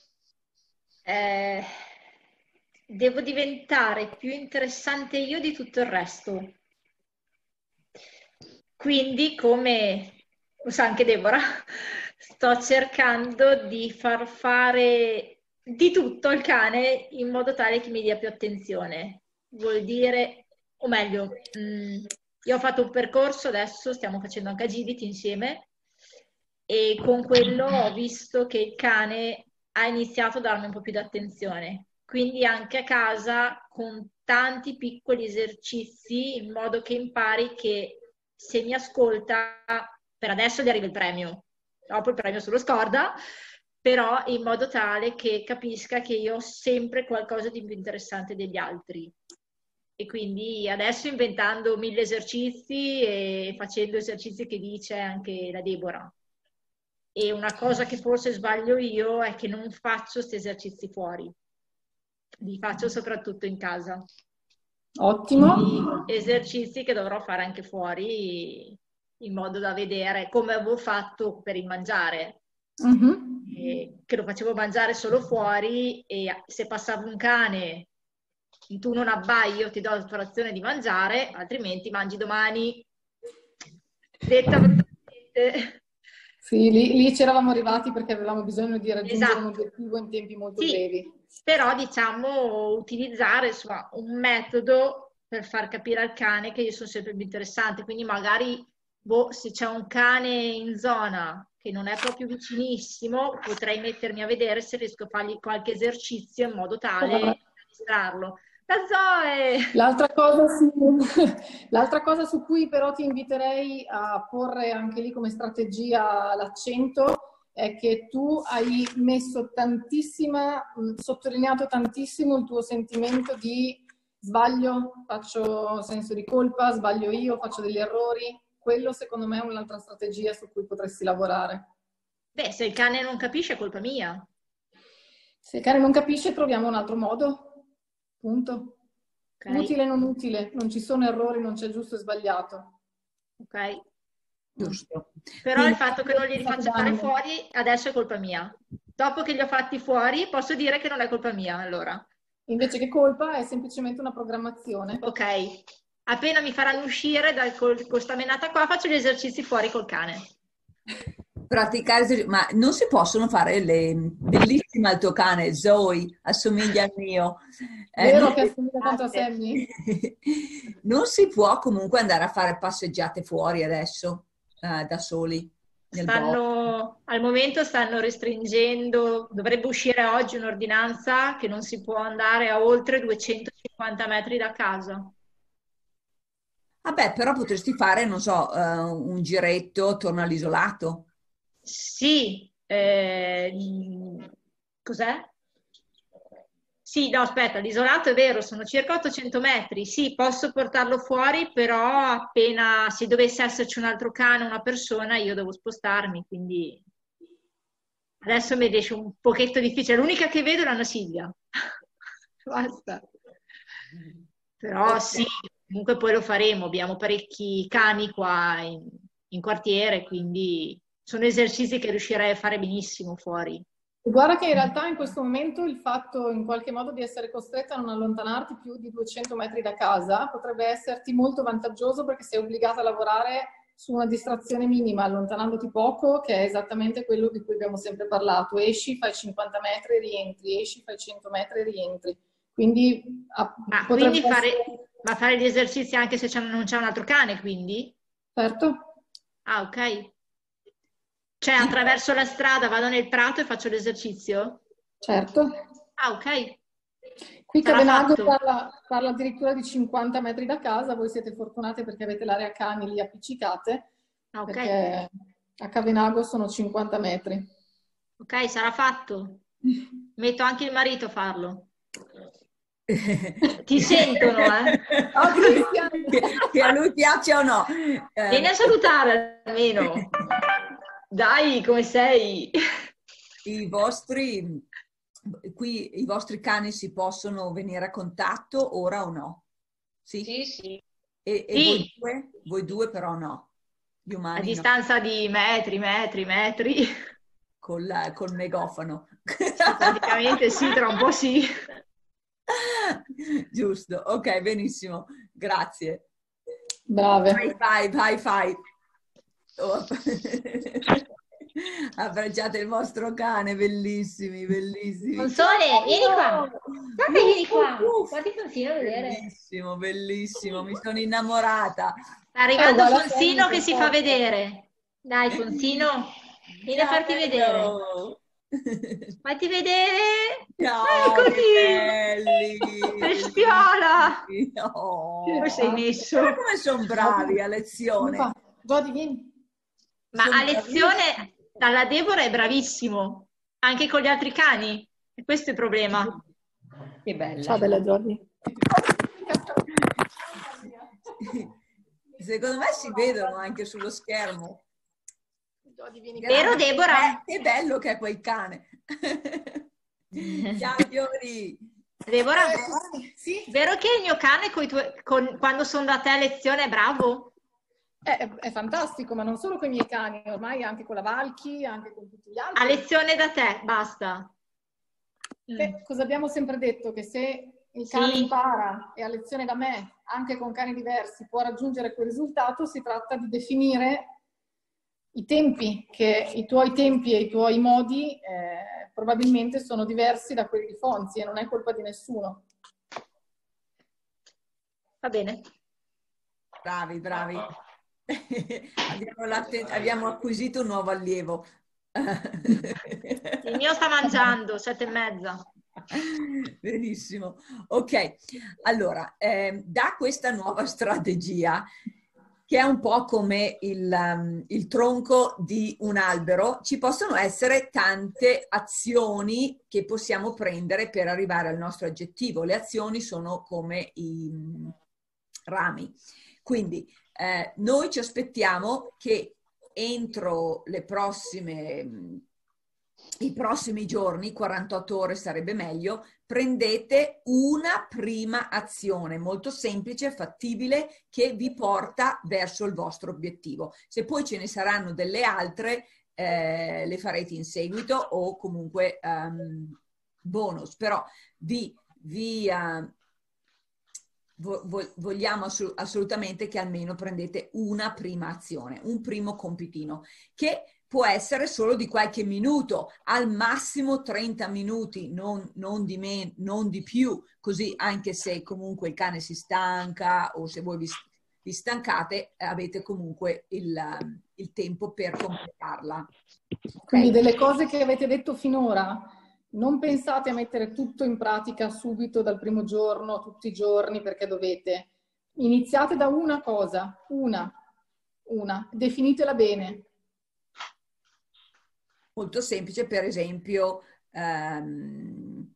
Eh, devo diventare più interessante io di tutto il resto. Quindi, come lo sa anche Deborah, sto cercando di far fare di tutto al cane in modo tale che mi dia più attenzione. Vuol dire, o meglio, mh, io ho fatto un percorso, adesso stiamo facendo anche agility insieme e con quello ho visto che il cane ha iniziato a darmi un po' più di attenzione. Quindi anche a casa con tanti piccoli esercizi in modo che impari che se mi ascolta, per adesso gli arriva il premio, dopo il premio se lo scorda, però in modo tale che capisca che io ho sempre qualcosa di più interessante degli altri. E quindi adesso inventando mille esercizi e facendo esercizi che dice anche la Deborah. E una cosa che forse sbaglio io è che non faccio questi esercizi fuori, li faccio soprattutto in casa. Ottimo. Quindi esercizi che dovrò fare anche fuori in modo da vedere come avevo fatto per il mangiare, Mhm. Eh, che lo facevo mangiare solo fuori e se passava un cane, tu non abbai, io ti do l'autorizzazione di mangiare, altrimenti mangi domani. Detta brutalmente. Sì, lì, lì ci eravamo arrivati perché avevamo bisogno di raggiungere Esatto. un obiettivo in tempi molto Sì. brevi. però diciamo utilizzare insomma, un metodo per far capire al cane che io sono sempre più interessante, quindi magari boh, se c'è un cane in zona che non è proprio vicinissimo, potrei mettermi a vedere se riesco a fargli qualche esercizio in modo tale da distrarlo. La Zoe! L'altra cosa, su, l'altra cosa su cui però ti inviterei a porre anche lì come strategia l'accento è che tu hai messo tantissima, sottolineato tantissimo il tuo sentimento di sbaglio, faccio senso di colpa, sbaglio io, faccio degli errori. Quello secondo me è un'altra strategia su cui potresti lavorare. Beh, se il cane non capisce è colpa mia. Se il cane non capisce, troviamo un altro modo. Punto. Ok? Utile o non utile, non ci sono errori, non c'è giusto e sbagliato. Ok? Giusto. Però Quindi- il fatto che non glieli faccia fare fuori adesso è colpa mia. Dopo che li ho fatti fuori, posso dire che non è colpa mia, allora. Invece che colpa è semplicemente una programmazione. Ok. Appena mi faranno uscire da col- con sta menata qua, faccio gli esercizi fuori col cane. Praticare, esercizi- ma non si possono fare le bellissima il tuo cane, Zoe, assomiglia al mio. Eh, Vero che assomiglia tanto a Sammy? Non si può comunque andare a fare passeggiate fuori adesso, eh, da soli. Stanno, al momento stanno restringendo, dovrebbe uscire oggi un'ordinanza che non si può andare a oltre 250 metri da casa. Vabbè, però potresti fare, non so, eh, un giretto attorno all'isolato. Sì, eh, cos'è? Sì, no, aspetta, l'isolato è vero, sono circa 800 metri. Sì, posso portarlo fuori, però appena se dovesse esserci un altro cane, una persona, io devo spostarmi, quindi adesso mi riesce un pochetto difficile. L'unica che vedo è l'Anna Silvia. Basta. Però sì, comunque poi lo faremo. Abbiamo parecchi cani qua in, in quartiere, quindi sono esercizi che riuscirei a fare benissimo fuori. Guarda che in realtà in questo momento il fatto in qualche modo di essere costretta a non allontanarti più di 200 metri da casa potrebbe esserti molto vantaggioso perché sei obbligata a lavorare su una distrazione minima, allontanandoti poco, che è esattamente quello di cui abbiamo sempre parlato. Esci, fai 50 metri rientri, esci, fai 100 metri rientri. Quindi, ma, quindi fare, essere... ma fare gli esercizi anche se non c'è un altro cane, quindi? Certo. Ah, ok. Cioè attraverso la strada vado nel prato e faccio l'esercizio? Certo. Ah, ok. Qui Cavenago parla, parla, addirittura di 50 metri da casa, voi siete fortunate perché avete l'area cani lì appiccicate, ah, okay. a Cavenago sono 50 metri. Ok, sarà fatto. Metto anche il marito a farlo. Ti sentono, eh? Oh, che, che, a lui piace o no. Vieni a salutare almeno. Dai, come sei? I vostri, qui i vostri cani si possono venire a contatto ora o no? Sì, sì. sì. E, e sì. Voi, due? voi, due? però no? Gli umani a distanza no. di metri, metri, metri. Col, col megafono. praticamente sì, tra un po' sì. Giusto, ok, benissimo, grazie. Brave. Vai, vai, vai, vai. Oh. Abbracciate il vostro cane, bellissimi, bellissimi. Console, vieni qua. Guarda, vieni qua. Guardi Fonsino a vedere. Bellissimo, bellissimo, mi sono innamorata. Sta arrivando eh, Fonsino che si fa vedere. Dai, Fonsino, vieni a farti vedere. Fatti vedere. Ciao, Eccoli. Bestiola. Oh. Come sei messo? Come sono bravi a lezione. Godi, vieni. Ma a lezione dalla Deborah è bravissimo, anche con gli altri cani. E questo è il problema. Che bella. Ciao bella Giorgi. Secondo me si vedono anche sullo schermo. Vero Deborah? Che bello che è quel cane. Ciao Giori. Deborah, eh, sì? vero che il mio cane tuoi, con, quando sono da te a lezione è bravo? È, è, fantastico, ma non solo con i miei cani, ormai anche con la Valchi, anche con tutti gli altri. A lezione da te, basta. Beh, mm. cosa abbiamo sempre detto? Che se il cane sì. impara e a lezione da me, anche con cani diversi, può raggiungere quel risultato, si tratta di definire i tempi, che i tuoi tempi e i tuoi modi eh, probabilmente sono diversi da quelli di Fonzi e non è colpa di nessuno. Va bene. Bravi, bravi. abbiamo, abbiamo, acquisito un nuovo allievo. Il mio sta mangiando, sette e mezza. Benissimo. Ok, allora, eh, da questa nuova strategia, che è un po' come il, um, il, tronco di un albero, ci possono essere tante azioni che possiamo prendere per arrivare al nostro aggettivo. Le azioni sono come i um, rami. Quindi eh, noi ci aspettiamo che entro le prossime, i prossimi giorni, 48 ore sarebbe meglio, prendete una prima azione molto semplice, fattibile, che vi porta verso il vostro obiettivo. Se poi ce ne saranno delle altre, eh, le farete in seguito o comunque um, bonus, però vi, vi uh, vogliamo assolutamente che almeno prendete una prima azione, un primo compitino, che può essere solo di qualche minuto, al massimo 30 minuti, non, non, di, me, non di più, così anche se comunque il cane si stanca o se voi vi, vi stancate, avete comunque il, il tempo per completarla. Quindi delle cose che avete detto finora, non pensate a mettere tutto in pratica subito dal primo giorno, tutti i giorni, perché dovete. iniziate da una cosa, una, una, definitela bene. Molto semplice, per esempio, ehm,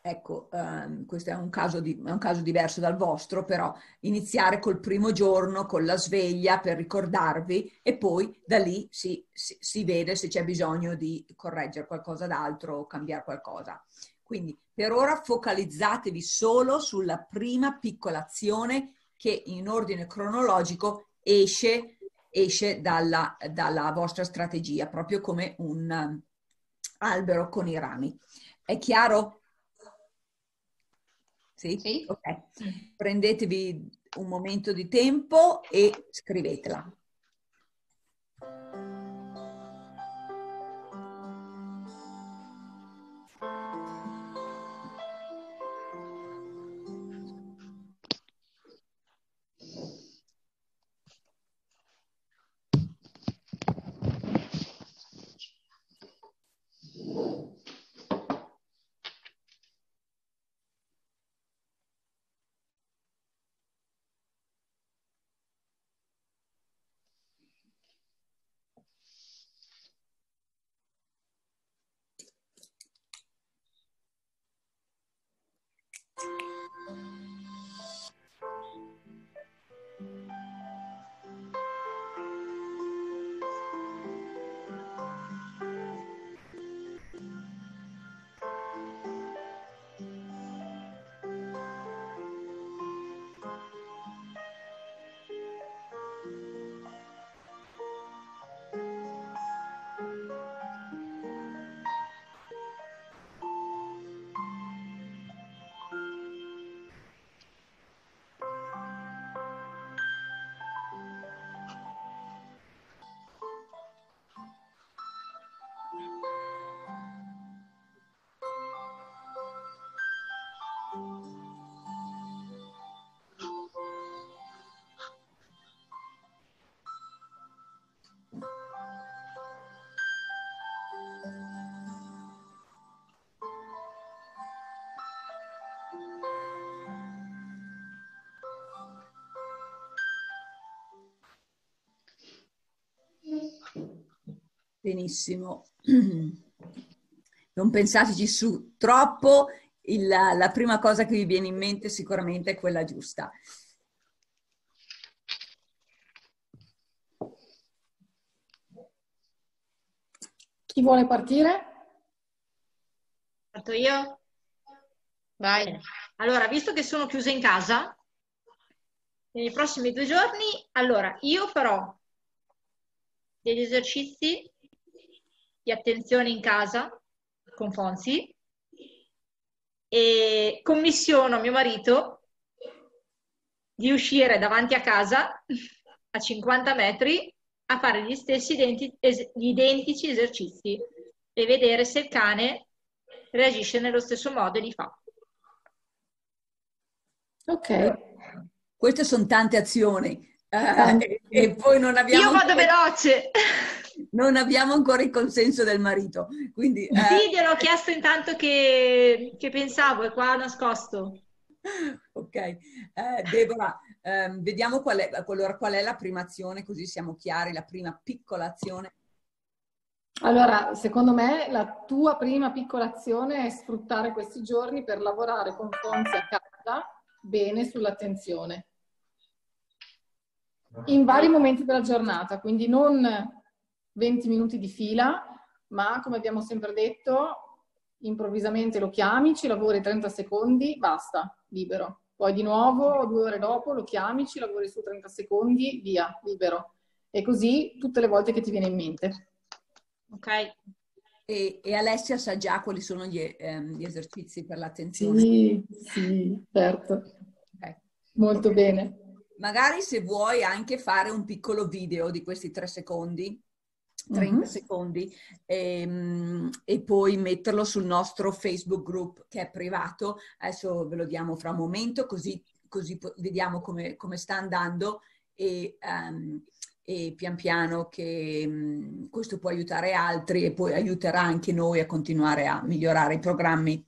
ecco, ehm, questo è un, caso di, è un caso diverso dal vostro, però iniziare col primo giorno, con la sveglia per ricordarvi e poi da lì si, si, si vede se c'è bisogno di correggere qualcosa d'altro o cambiare qualcosa. Quindi per ora focalizzatevi solo sulla prima piccola azione che in ordine cronologico esce, esce dalla, dalla vostra strategia, proprio come un um, albero con i rami. È chiaro? Sì? Sì. Ok. Prendetevi un momento di tempo e scrivetela. Benissimo. Non pensateci su troppo, il, la prima cosa che vi viene in mente sicuramente è quella giusta. Chi vuole partire? Parto io? Vai. Allora, visto che sono chiusa in casa, nei prossimi due giorni, allora, io farò degli esercizi di attenzione in casa con Fonsi e commissiono a mio marito di uscire davanti a casa a 50 metri a fare gli stessi identi- es- gli identici esercizi e vedere se il cane reagisce nello stesso modo e li fa. Ok. Queste sono tante azioni eh, e poi non abbiamo... Io vado veloce! Non abbiamo ancora il consenso del marito, quindi... eh, Sì, gliel'ho chiesto intanto che, che pensavo, è qua nascosto. Ok, Eh, Deborah, ehm, vediamo qual è, allora, qual è la prima azione, così siamo chiari, la prima piccola azione. Allora, secondo me la tua prima piccola azione è sfruttare questi giorni per lavorare con Fonzi a casa bene sull'attenzione. In vari momenti della giornata, quindi non 20 minuti di fila, ma come abbiamo sempre detto, improvvisamente lo chiami, ci lavori 30 secondi, basta, libero. Poi di nuovo, due ore dopo, lo chiami, ci lavori su 30 secondi, via, libero. E così tutte le volte che ti viene in mente. Ok? E, e Alessia sa già quali sono gli, ehm, gli esercizi per l'attenzione. Sì, sì, certo. Ok. Molto bene. Magari se vuoi anche fare un piccolo video di questi tre secondi, 30 Mhm. secondi, ehm, e, poi metterlo sul nostro Facebook group che è privato. Adesso ve lo diamo fra un momento, così, così vediamo come, come sta andando e, ehm, e pian piano che mm, questo può aiutare altri e poi aiuterà anche noi a continuare a migliorare i programmi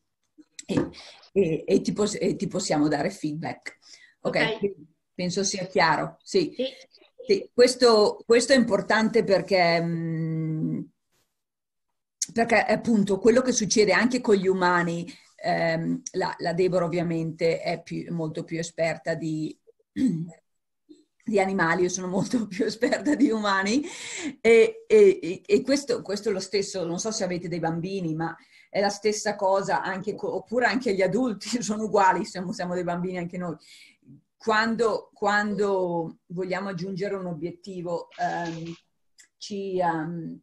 e, e- e ti, pos- e ti possiamo dare feedback. Ok, Ok. quindi Penso sia chiaro, sì. Sì. Sì, questo, questo è importante perché, mh, perché appunto quello che succede anche con gli umani, ehm, la, la Deborah ovviamente è più- molto più esperta di, di animali, io sono molto più esperta di umani e, e- e questo, questo è lo stesso, non so se avete dei bambini, ma è la stessa cosa, anche, oppure anche gli adulti sono uguali, siamo, siamo dei bambini anche noi. Quando, quando vogliamo aggiungere un obiettivo, ehm, ci, ehm,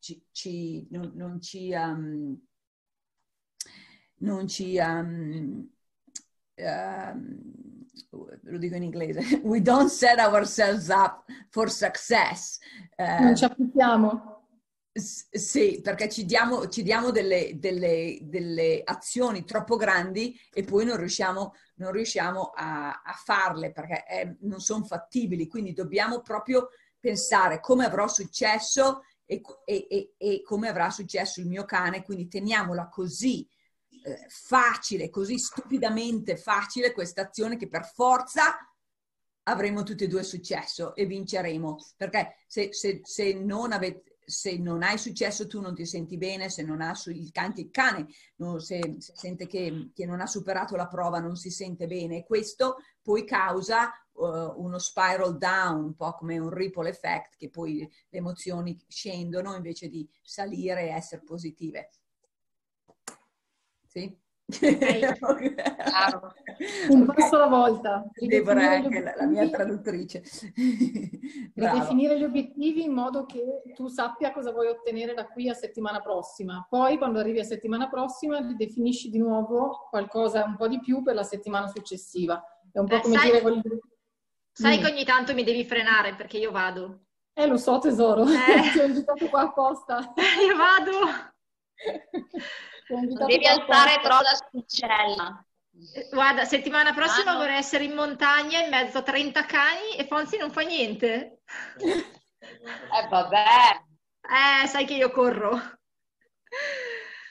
ci- ci- non, non ci, ehm, non ci, lo dico in inglese, we don't set ourselves up for success. Eh, Non ci applichiamo. Sì, perché ci diamo, ci diamo delle, delle- delle azioni troppo grandi e poi non riusciamo, non riusciamo a, a farle perché eh, non sono fattibili. Quindi dobbiamo proprio pensare come avrò successo e, e- e- e come avrà successo il mio cane. Quindi teniamola così eh, facile, così stupidamente facile questa azione che per forza avremo tutti e due successo e vinceremo. Perché se, se- se non avete se non hai successo tu non ti senti bene, se non ha il cane, il cane no, se, se sente che, che non ha superato la prova non si sente bene. Questo poi causa uh, uno spiral down, un po' come un ripple effect, che poi le emozioni scendono invece di salire e essere positive. Sì? Chiaro. Un passo alla volta. Deborah è anche la, la mia traduttrice. Ridefinire gli obiettivi in modo che tu sappia cosa vuoi ottenere da qui a settimana prossima. Poi, quando arrivi a settimana prossima, definisci di nuovo qualcosa un po' di più per la settimana successiva. È un po' Eh, come sai- dire... voglio- Sai Mm. che ogni tanto mi devi frenare perché io vado. Eh, lo so tesoro, Eh. ti ho invitato qua apposta. Io vado. Non devi alzare apposta. troppo l'asticella. Eh, Guarda, settimana prossima Ah, no. vorrei essere in montagna in mezzo a 30 cani e Fonzi non fa niente. Eh vabbè. Eh, sai che io corro.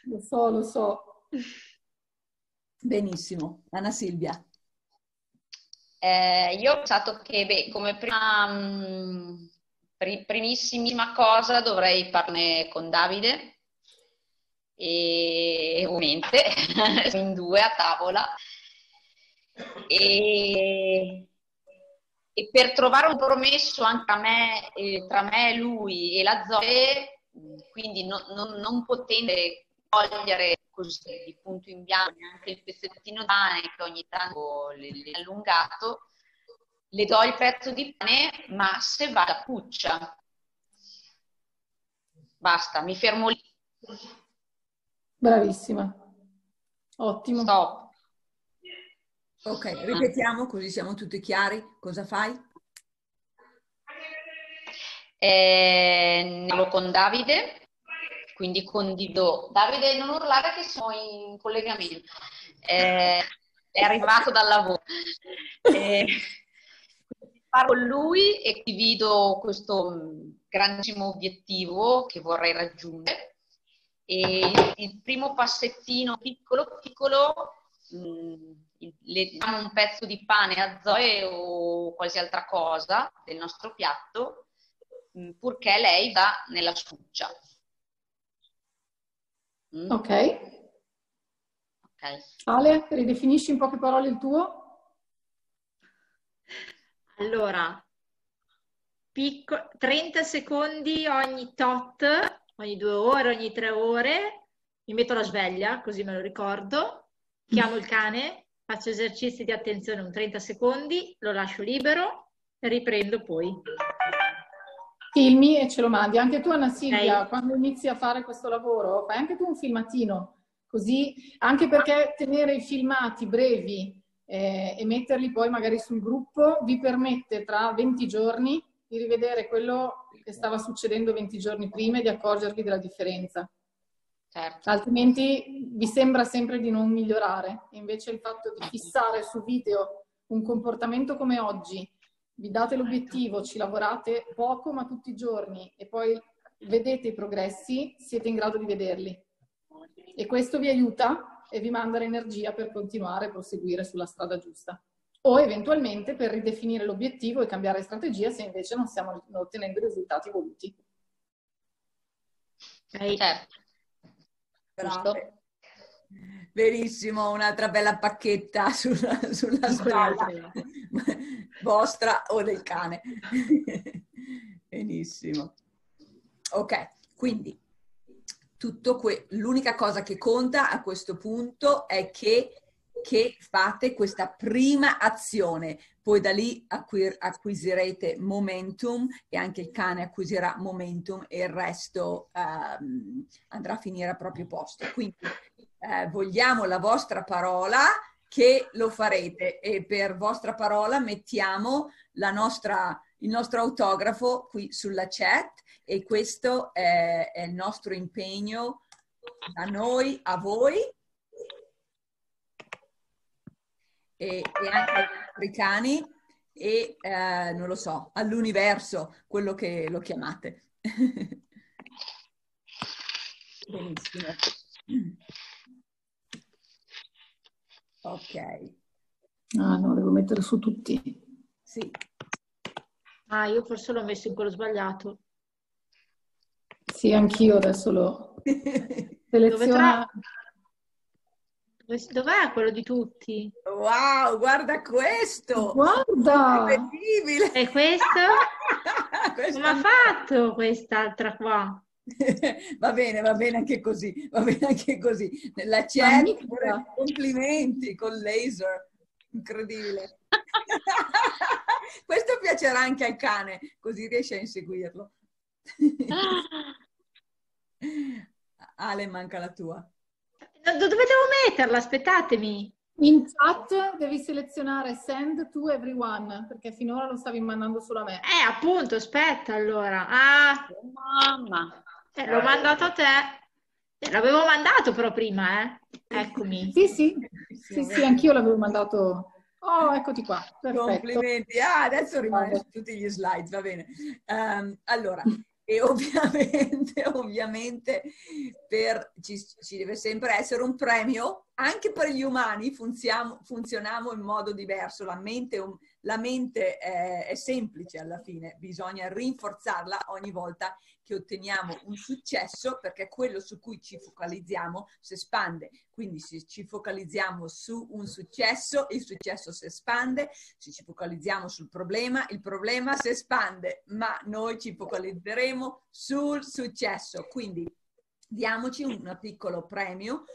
Lo so, lo so. Benissimo. Anna Silvia. Eh, io ho pensato che, beh, come prima, mh, pri- primissima cosa dovrei parlarne con Davide e ovviamente in due a tavola. E, e per trovare un compromesso anche me, eh, tra me e lui e la Zoe, quindi non, non, non potendo togliere così di punto in bianco anche il pezzettino di pane che ogni tanto è allungato, le do il pezzo di pane, ma se va la puccia. Basta, mi fermo lì, Bravissima. Ottimo. stop. Ok, ripetiamo così siamo tutti chiari. Cosa fai? Eh, ne parlo con Davide, quindi condivido. Davide, non urlare che siamo in collegamento. Eh, è arrivato dal lavoro. Eh, parlo con lui e condivido questo mh, grandissimo obiettivo che vorrei raggiungere. E il, primo passettino piccolo, piccolo, mh, le diamo un pezzo di pane a Zoe o qualsiasi altra cosa del nostro piatto mh, purché lei va nella succia. Mm? Ok. Ok. Ale, ridefinisci in poche parole il tuo? Allora, picco- 30 secondi ogni tot, ogni due ore, ogni tre ore, mi metto la sveglia, così me lo ricordo, chiamo il cane, faccio esercizi di attenzione un 30 secondi, lo lascio libero e riprendo poi. Filmi e ce lo mandi. Anche tu, Anna Silvia, Ok. quando inizi a fare questo lavoro, fai anche tu un filmatino, così, anche perché tenere i filmati brevi eh, e metterli poi magari sul gruppo vi permette tra 20 giorni di rivedere quello che stava succedendo 20 giorni prima e di accorgervi della differenza. Certo. Altrimenti vi sembra sempre di non migliorare. Invece il fatto di fissare su video un comportamento come oggi, vi date l'obiettivo, ci lavorate poco ma tutti i giorni e poi vedete i progressi, siete in grado di vederli. E questo vi aiuta e vi manda l'energia per continuare a proseguire sulla strada giusta. O eventualmente per ridefinire l'obiettivo e cambiare strategia se invece non stiamo ottenendo i risultati voluti. Certo. Brave. Verissimo, un'altra bella pacchetta sulla, sulla spalla vostra o del cane. Benissimo. Ok, quindi tutto que- l'unica cosa che conta a questo punto è che, che fate questa prima azione, poi da lì acquir- acquisirete momentum e anche il cane acquisirà momentum e il resto ehm, andrà a finire a proprio posto. Quindi eh, vogliamo la vostra parola che lo farete. E per vostra parola mettiamo nostra, il nostro autografo qui sulla chat e questo è, è il nostro impegno da noi a voi e, e anche agli altri cani e eh, non lo so, all'universo, quello che lo chiamate. Benissimo. Ok. Ah no, devo mettere su tutti. Sì. Ah, io forse l'ho messo in quello sbagliato. Sì, anch'io adesso lo. Dove- Dov'è quello di tutti? Wow, guarda questo! Guarda! Incredibile! E questo? Questo- Come ha fatto quest'altra qua? Va bene, va bene anche così, va bene anche così. Magnifica. pure complimenti col laser, incredibile. Questo piacerà anche al cane, così riesce a inseguirlo. Ale, manca la tua. Do- Dove devo metterla? Aspettatemi. In chat devi selezionare send to everyone, perché finora lo stavi mandando solo a me. Eh, appunto, aspetta allora. Ah, Mamma. eh, l'ho mandato a te. Eh, L'avevo mandato però prima, eh. Eccomi. Sì, sì, sì, sì, anch'io l'avevo mandato. Oh, eccoti qua, perfetto. Complimenti. Ah, adesso rimane su tutti gli slide, va bene. Ehm, allora, e ovviamente, ovviamente, per, ci, ci deve sempre essere un premio, anche per gli umani funziamo, funzioniamo in modo diverso. La mente, um- la mente è, è semplice alla fine, bisogna rinforzarla ogni volta che otteniamo un successo perché quello su cui ci focalizziamo si espande. Quindi se ci focalizziamo su un successo, il successo si espande, se ci focalizziamo sul problema, il problema si espande, ma noi ci focalizzeremo sul successo. Quindi diamoci un piccolo premio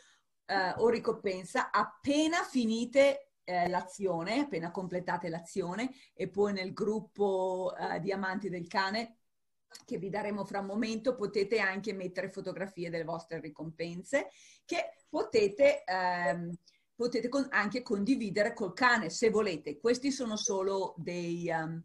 eh, o ricompensa appena finite eh, l'azione, appena completate l'azione e poi nel gruppo eh, di amanti del cane che vi daremo fra un momento potete anche mettere fotografie delle vostre ricompense che potete, ehm, potete con- anche condividere col cane se volete. Questi sono solo dei, ehm,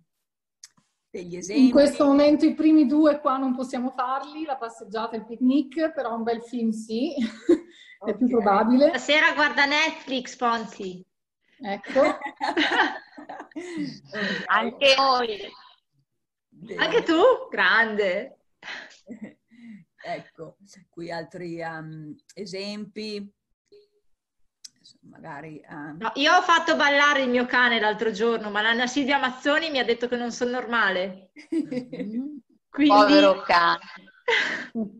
degli esempi. In questo momento i primi due qua non possiamo farli, la passeggiata e il picnic, però un bel film sì, è più probabile. Stasera guarda Netflix, Ponzi. Ecco, Anche noi. Bene. Anche tu? Grande. Ecco, qui altri um, esempi. Magari um, No, io ho fatto ballare il mio cane l'altro giorno, ma l'Anna Silvia Mazzoni mi ha detto che non sono normale. Quindi... Povero cane.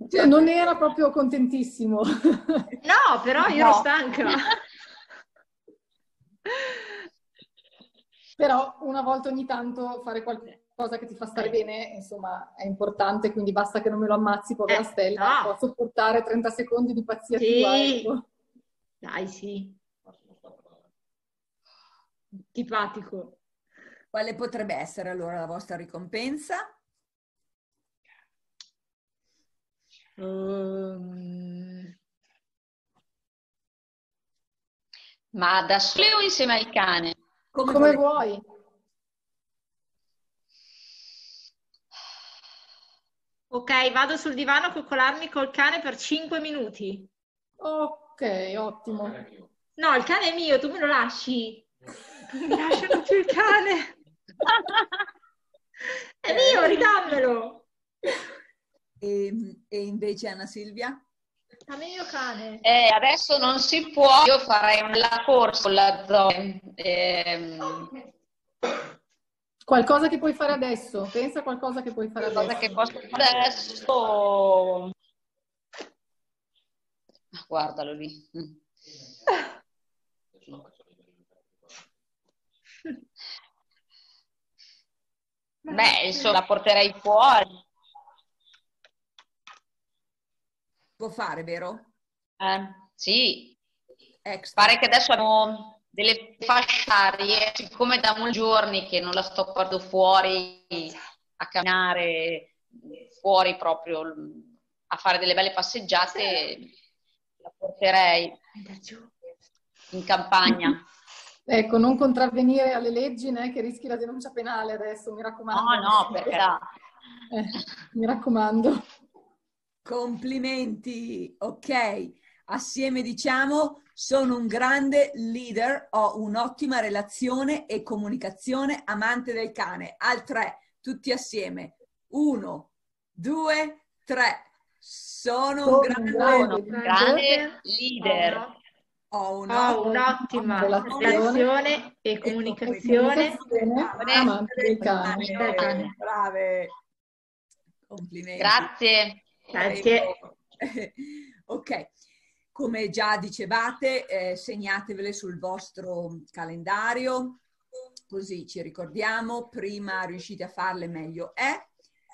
Cioè, non era proprio contentissimo. No, però io ero No. stanca. Però una volta ogni tanto fare qualcosa che ti fa stare bene, insomma, è importante, quindi basta che non me lo ammazzi, povera Eh, Stella, no. posso sopportare 30 secondi di pazzia Sì. tua, ecco. Dai, sì. Antipatico. quale potrebbe essere allora la vostra ricompensa? Ehm, Ma da sole o insieme al cane? Come, Come volete. vuoi. Ok, vado sul divano a coccolarmi col cane per 5 minuti. Ok, ottimo. No, il cane è mio, tu me lo lasci. Non mi lasciano più il cane. È mio, ridammelo. E, e invece Anna Silvia? Mio cane. Eh, adesso non si può, io farei una corsa con la Zoe. Ehm, Qualcosa che puoi fare adesso? Pensa a qualcosa che puoi fare cosa adesso. che posso fare adesso? Ah, Guardalo lì. Beh, insomma, la porterei fuori. Può fare, vero? Eh, sì, Extra. pare che adesso abbiamo delle fasce arie, siccome da molti giorni che non la sto guardando fuori a camminare fuori proprio a fare delle belle passeggiate, la porterei in campagna. Ecco, non contravvenire alle leggi, né, che rischi la denuncia penale adesso, mi raccomando. No, no, per carità. Eh, mi raccomando. Complimenti, ok. Assieme diciamo, sono un grande leader, ho un'ottima relazione e comunicazione, amante del cane. Al tre, tutti assieme. Uno, due, tre. Sono un Sono un grande Sono un grande grande leader. ho un'ottima relazione relazione e comunicazione. Comunicazione, amante del cane. Del cane. Brave. Complimenti. Grazie. Grazie. ok, come già dicevate, eh, segnatevele sul vostro calendario, così ci ricordiamo, prima riuscite a farle meglio è.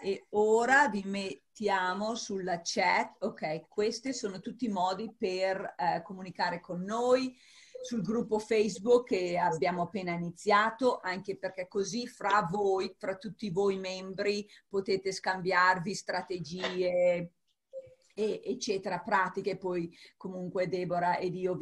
E ora vi mettiamo sulla chat, ok, questi sono tutti i modi per eh, comunicare con noi sul gruppo Facebook che abbiamo appena iniziato, anche perché così fra voi, fra tutti voi membri, potete scambiarvi strategie, e- eccetera, pratiche, poi comunque Deborah ed io vi